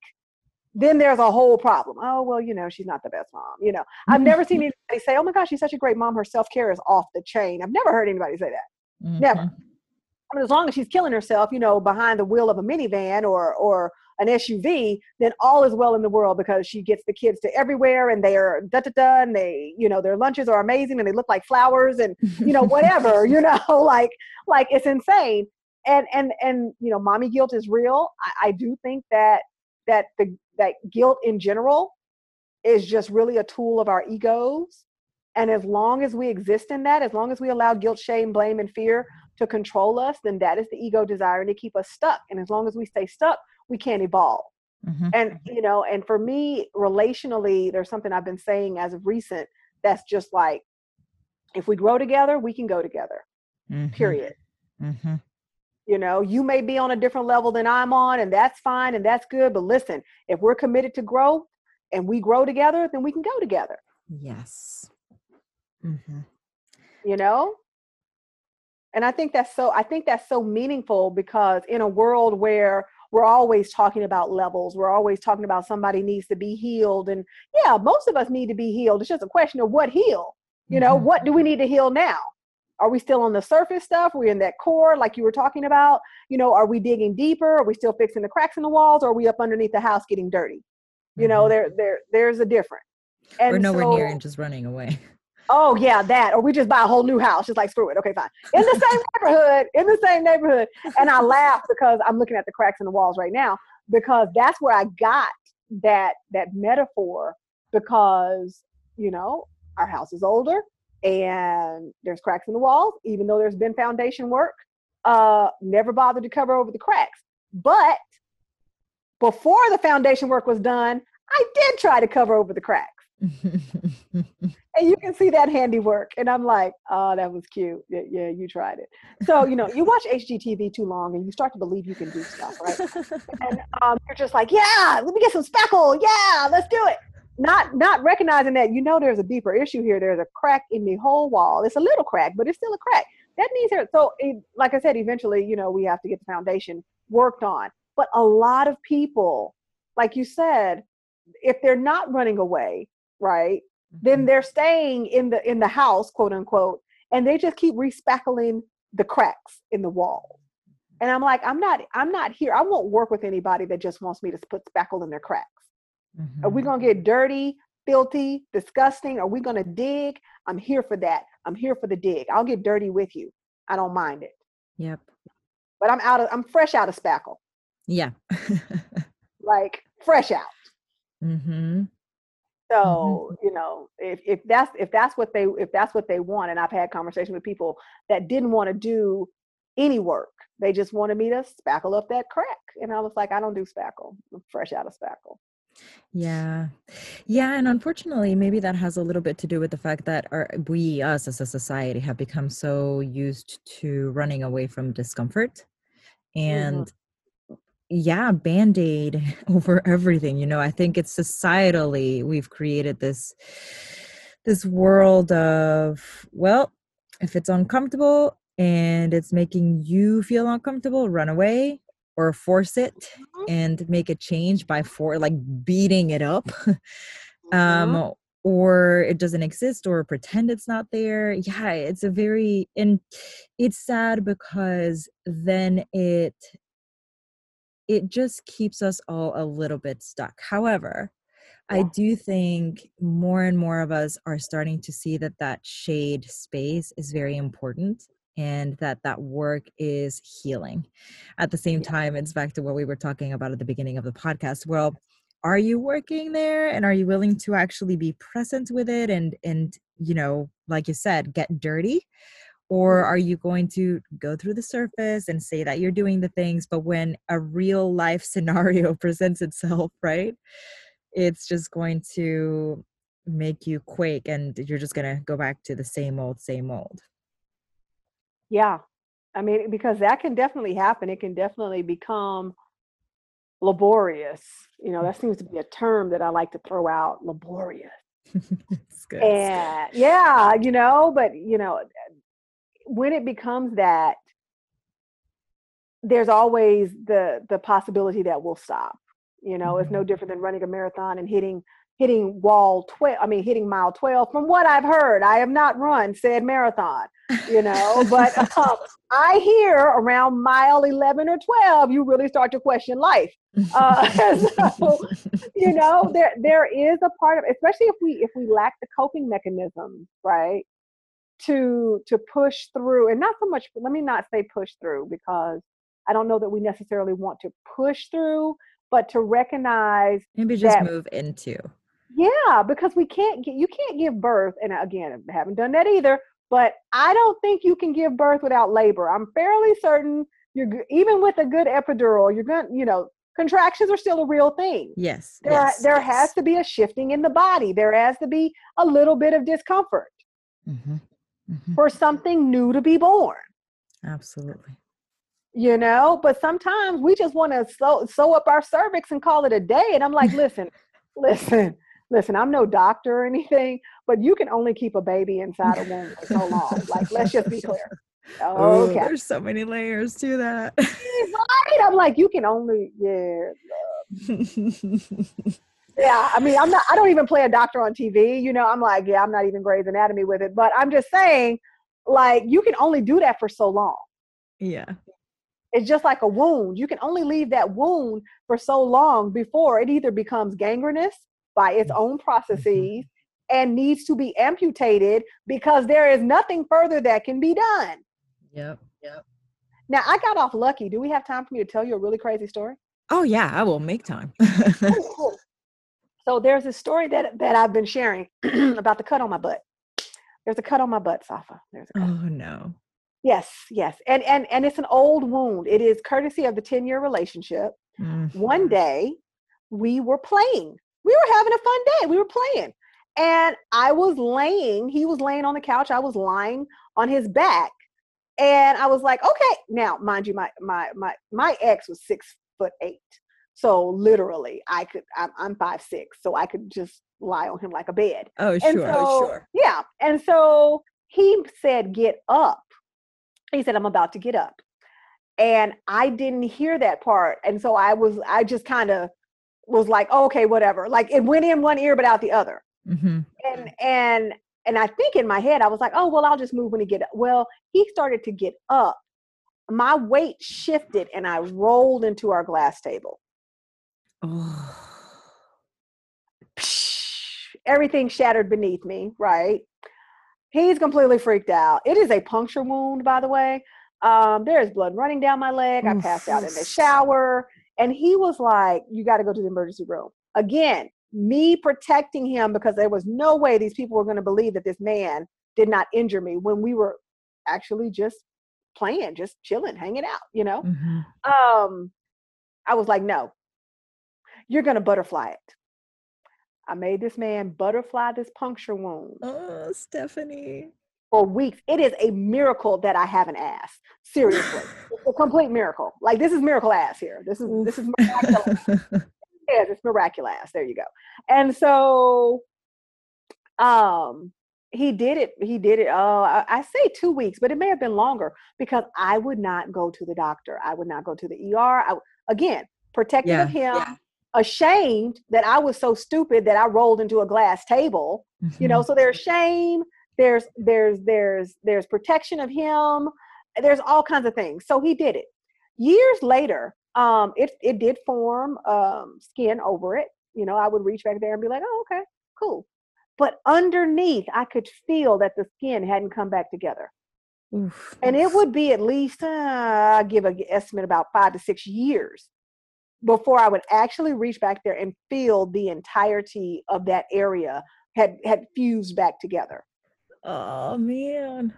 then there's a whole problem oh well you know she's not the best mom you know i've never seen anybody say oh my gosh she's such a great mom her self-care is off the chain i've never heard anybody say that mm-hmm. never I mean, as long as she's killing herself, you know, behind the wheel of a minivan or or an SUV, then all is well in the world because she gets the kids to everywhere and they are da da da and they, you know, their lunches are amazing and they look like flowers and you know whatever, [LAUGHS] you know, [LAUGHS] like like it's insane. And and and you know, mommy guilt is real. I, I do think that that the that guilt in general is just really a tool of our egos. And as long as we exist in that, as long as we allow guilt, shame, blame, and fear to control us, then that is the ego desiring to keep us stuck. And as long as we stay stuck, we can't evolve. Mm-hmm. And, you know, and for me, relationally, there's something I've been saying as of recent that's just like, if we grow together, we can go together, mm-hmm. period. Mm-hmm. You know, you may be on a different level than I'm on, and that's fine and that's good. But listen, if we're committed to growth and we grow together, then we can go together. Yes. Mm-hmm. You know? And i think that's so i think that's so meaningful because in a world where we're always talking about levels we're always talking about somebody needs to be healed and yeah most of us need to be healed. It's just a question of what heal you know mm-hmm. what do we need to heal now? Are we still on the surface stuff? We're in that core like you were talking about? You know are we digging deeper? Are we still fixing the cracks in the walls or are we up underneath the house getting dirty? You know mm-hmm. there there there's a difference. And we're nowhere so, near and just running away [LAUGHS] Oh yeah, that. Or we just buy a whole new house. Just like screw it. Okay, fine. In the same [LAUGHS] neighborhood, in the same neighborhood. And I laugh because I'm looking at the cracks in the walls right now because that's where I got that that metaphor because you know our house is older and there's cracks in the walls even though there's been foundation work uh never bothered to cover over the cracks but before the foundation work was done i did try to cover over the cracks [LAUGHS] and you can see that handiwork and i'm like oh that was cute. Yeah, yeah, you tried it. So you know you [LAUGHS] watch hgtv too long and you start to believe you can do stuff right? And [LAUGHS] um, you're just like yeah let me get some spackle yeah let's do it. Not not recognizing that you know there's a deeper issue here. There's a crack in the whole wall. It's a little crack but it's still a crack. That needs her so it, like i said eventually you know we have to get the foundation worked on. But a lot of people like you said if they're not running away right then Mm-hmm. they're staying in the in the house quote unquote and they just keep respackling the cracks in the wall. And i'm like i'm not i'm not here. I won't work with anybody that just wants me to put spackle in their cracks. Are we going to get dirty filthy disgusting? Are we going to dig? I'm here for that. I'm here for the dig. I'll get dirty with you. I don't mind it. Yep. but i'm out of i'm fresh out of spackle. Yeah. [LAUGHS] like fresh out. Mm-hmm. Mm-hmm. So you know, if if that's if that's what they if that's what they want, and I've had conversations with people that didn't want to do any work, they just wanted me to spackle up that crack, and I was like, I don't do spackle. I'm fresh out of spackle. Yeah. Yeah. And unfortunately, maybe that has a little bit to do with the fact that our, we, us as a society, have become so used to running away from discomfort. Mm-hmm. And yeah, band aid [LAUGHS] over everything. You know, I think it's societally, we've created this this world of well if it's uncomfortable and it's making you feel uncomfortable run away or force it Mhm. and make a change by for like beating it up [LAUGHS] Mhm. um or it doesn't exist or pretend it's not there yeah it's a very and it's sad because then it it just keeps us all a little bit stuck. However i do think more and more of us are starting to see that that shade space is very important and that that work is healing. At the same Yeah. time it's back to what we were talking about at the beginning of the podcast. Well are you working there and are you willing to actually be present with it and and you know like you said get dirty or are you going to go through the surface and say that you're doing the things but when a real life [LAUGHS] scenario presents itself right it's just going to make you quake and you're just going to go back to the same old same old Yeah. I mean, because that can definitely happen. It can definitely become laborious. You know, mm. that seems to be a term that I like to throw out laborious. [LAUGHS] it's good And yeah, you know, but you know, when it becomes that, there's always the the possibility that we'll stop. You know, it's no Mhm. different than running a marathon and hitting hitting wall 12 i mean hitting mile 12 from what i've heard i have not run said marathon you know but [LAUGHS] um, i hear around mile 11 or 12 you really start to question life uh, [LAUGHS] so, you know there there is a part of especially if we if we lack the coping mechanisms right to to push through and not so much let me not say push through because i don't know that we necessarily want to push through but to recognize maybe just that- move into. Yeah because we can't get you can't give birth and again i haven't done that either but i don't think you can give birth without labor. I'm fairly certain you're even with a good epidural you're going to you know contractions are still a real thing. Yes there yes, there yes. has to be a shifting in the body. There has to be a little bit of discomfort. Mhm, mhm. for something new to be born. Absolutely. You know but sometimes we just want to sew, sew up our cervix and call it a day and i'm like [LAUGHS] listen listen listen i'm no doctor or anything but you can only keep a baby inside a womb for so long. Like let's just be clear. Oh, okay. there's so many layers to that. right? I'm like you can only yeah [LAUGHS] yeah i mean i'm not i don't even play a doctor on tv you know i'm like yeah i'm not even Grey's Anatomy with it but i'm just saying like you can only do that for so long yeah. it's just like a wound you can only leave that wound for so long before it either becomes gangrenous by its mm-hmm. own mm-hmm. processes and needs to be amputated because there is nothing further that can be done Yep. Yep. now i got off lucky do we have time for me to tell you a really crazy story Oh yeah, I will make time. Oh, [LAUGHS] cool, cool. So there's a story that that I've been sharing [CLEARS THROAT] about the cut on my butt. There's a cut on my butt, Safa. There's a cut. Oh no. Yes, yes. And and and it's an old wound. It is courtesy of the 10-year relationship. Mm. One day we were playing. We were having a fun day. We were playing. And I was laying, he was laying on the couch. I was lying on his back. And I was like, okay. Now, mind you, my my my my ex was six foot eight. So literally, I could. I'm, I'm five six, so I could just lie on him like a bed. Oh sure. so, yeah. And so he said, "Get up." He said, "I'm about to get up," and I didn't hear that part, and so I was. I just kind of was like, oh, "Okay, whatever." Like it went in one ear but out the other hmm and and and I think in my head I was like, oh well, I'll just move when he get up. Well, he started to get up. My weight shifted and I rolled into our glass table. Oh. Everything shattered beneath me. Right. He's completely freaked out. It is a puncture wound, by the way. Um, there is blood running down my leg. I passed out in the shower, and he was like, "You got to go to the emergency room." Again, me protecting him because there was no way these people were going to believe that this man did not injure me when we were actually just playing, just chilling, hanging out, you know? Mhm. Um, I was like, no, you're going to butterfly it. I made this man butterfly this puncture wound Oh, Stephanie. for weeks. It is a miracle that I have an ass. Seriously, [LAUGHS] it's a complete miracle. Like this is miracle ass here. This is this is miraculous. yes, [LAUGHS] it's miraculous. There you go. And so, um, he did it. He did it. Oh, I, I say two weeks, but it may have been longer because I would not go to the doctor. I would not go to the ER. I, again, protective Yeah, of him, yeah. Ashamed that I was so stupid that I rolled into a glass table. You know, Mhm. so there's shame. There's there's there's there's protection of him. There's all kinds of things. So he did it. Years later, um, it it did form um, skin over it. You know, I would reach back there and be like, oh, okay, cool. But underneath, I could feel that the skin hadn't come back together, Oof. and it would be at least uh, I give a g- estimate about five to six years before I would actually reach back there and feel the entirety of that area had had fused back together. Oh man.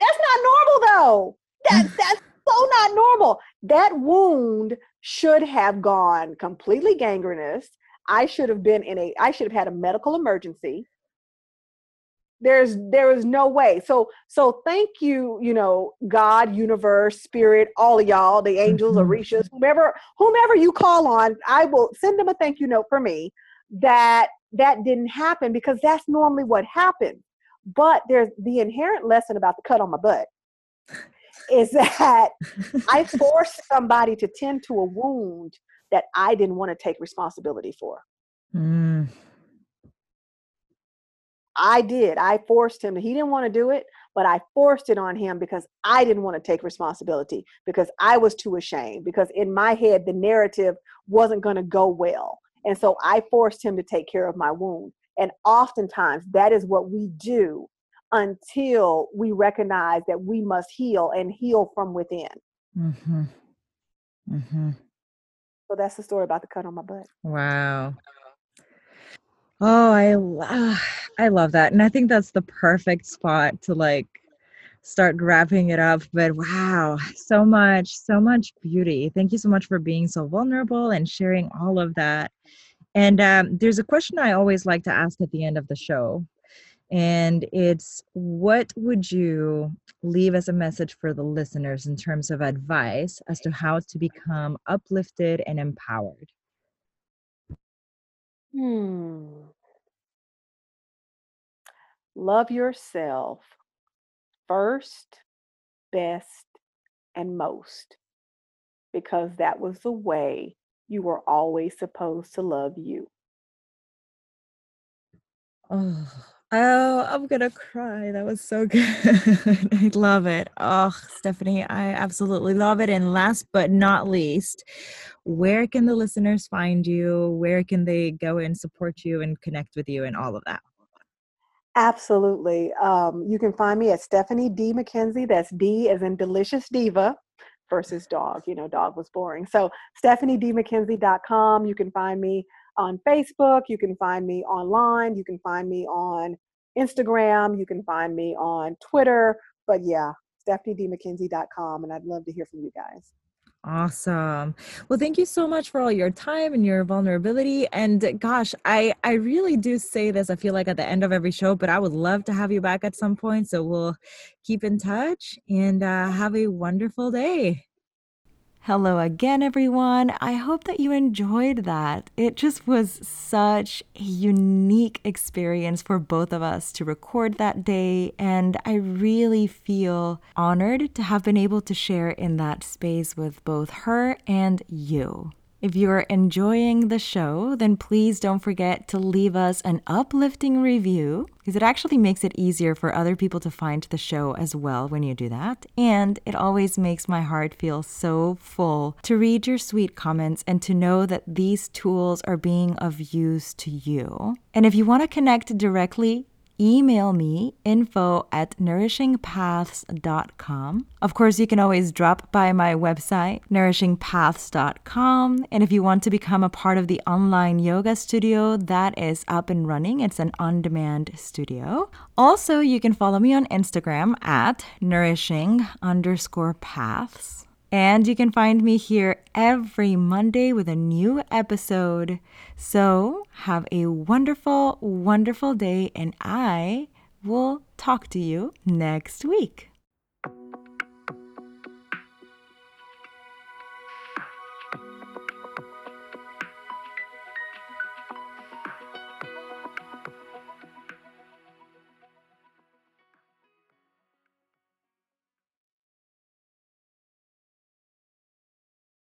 That's not normal though. That's [LAUGHS] that's so not normal. That wound should have gone completely gangrenous. I should have been in a I should have had a medical emergency. There's there is no way. So so thank you, you know, God, universe, spirit, all of y'all, the angels, Mhm. Orishas, whomever whomever you call on, I will send them a thank you note for me that that didn't happen because that's normally what happens. But there's the inherent lesson about the cut on my butt is [LAUGHS] that I [LAUGHS] forced somebody to tend to a wound that I didn't want to take responsibility for. Mm. I did. I forced him. He didn't want to do it, but I forced it on him because I didn't want to take responsibility because I was too ashamed because in my head the narrative wasn't going to go well. And so I forced him to take care of my wound. And oftentimes that is what we do until we recognize that we must heal and heal from within. Mm-hmm. Mm-hmm. So that's the story about the cut on my butt. Wow. Oh, I I love that. And I think that's the perfect spot to like start wrapping it up. But wow, so much, so much beauty. Thank you so much for being so vulnerable and sharing all of that. And um, there's a question I always like to ask at the end of the show. And it's what would you leave as a message for the listeners in terms of advice as to how to become uplifted and empowered? Hmm. Love yourself first, best, and most because that was the way you were always supposed to love you. Oh, oh, I'm gonna cry. That was so [LAUGHS] good. I love it. Oh, Stephanie, I absolutely love it. And last but not least, where can the listeners find you? Where can they go and support you and connect with you and all of that? Absolutely. Um, you can find me at Stephanie D. McKenzie. That's D as in delicious diva versus dog. You know, dog was boring. So StephanieDMcKenzie.com. You can find me on Facebook. You can find me online. You can find me on Instagram. You can find me on Twitter. But yeah, stephaniedmckenzie.com. And I'd love to hear from you guys. Awesome. Well, thank you so much for all your time and your vulnerability. And gosh, I I really do say this. I feel like at the end of every show, but I would love to have you back at some point. So we'll keep in touch and uh, have a wonderful day. Hello again, everyone. I hope that you enjoyed that. It just was such a unique experience for both of us to record that day, and I really feel honored to have been able to share in that space with both her and you. If you're enjoying the show, then please don't forget to leave us an uplifting review because it actually makes it easier for other people to find the show as well when you do that. And it always makes my heart feel so full to read your sweet comments and to know that these tools are being of use to you. And if you want to connect directly, email me info at nourishingpaths.com. Of course, you can always drop by my website, nourishingpaths.com. And if you want to become a part of the online yoga studio, that is up and running. It's an on demand studio. Also, you can follow me on Instagram at nourishing underscore paths. And you can find me here every Monday with a new episode. So have a wonderful, wonderful day, and I will talk to you next week.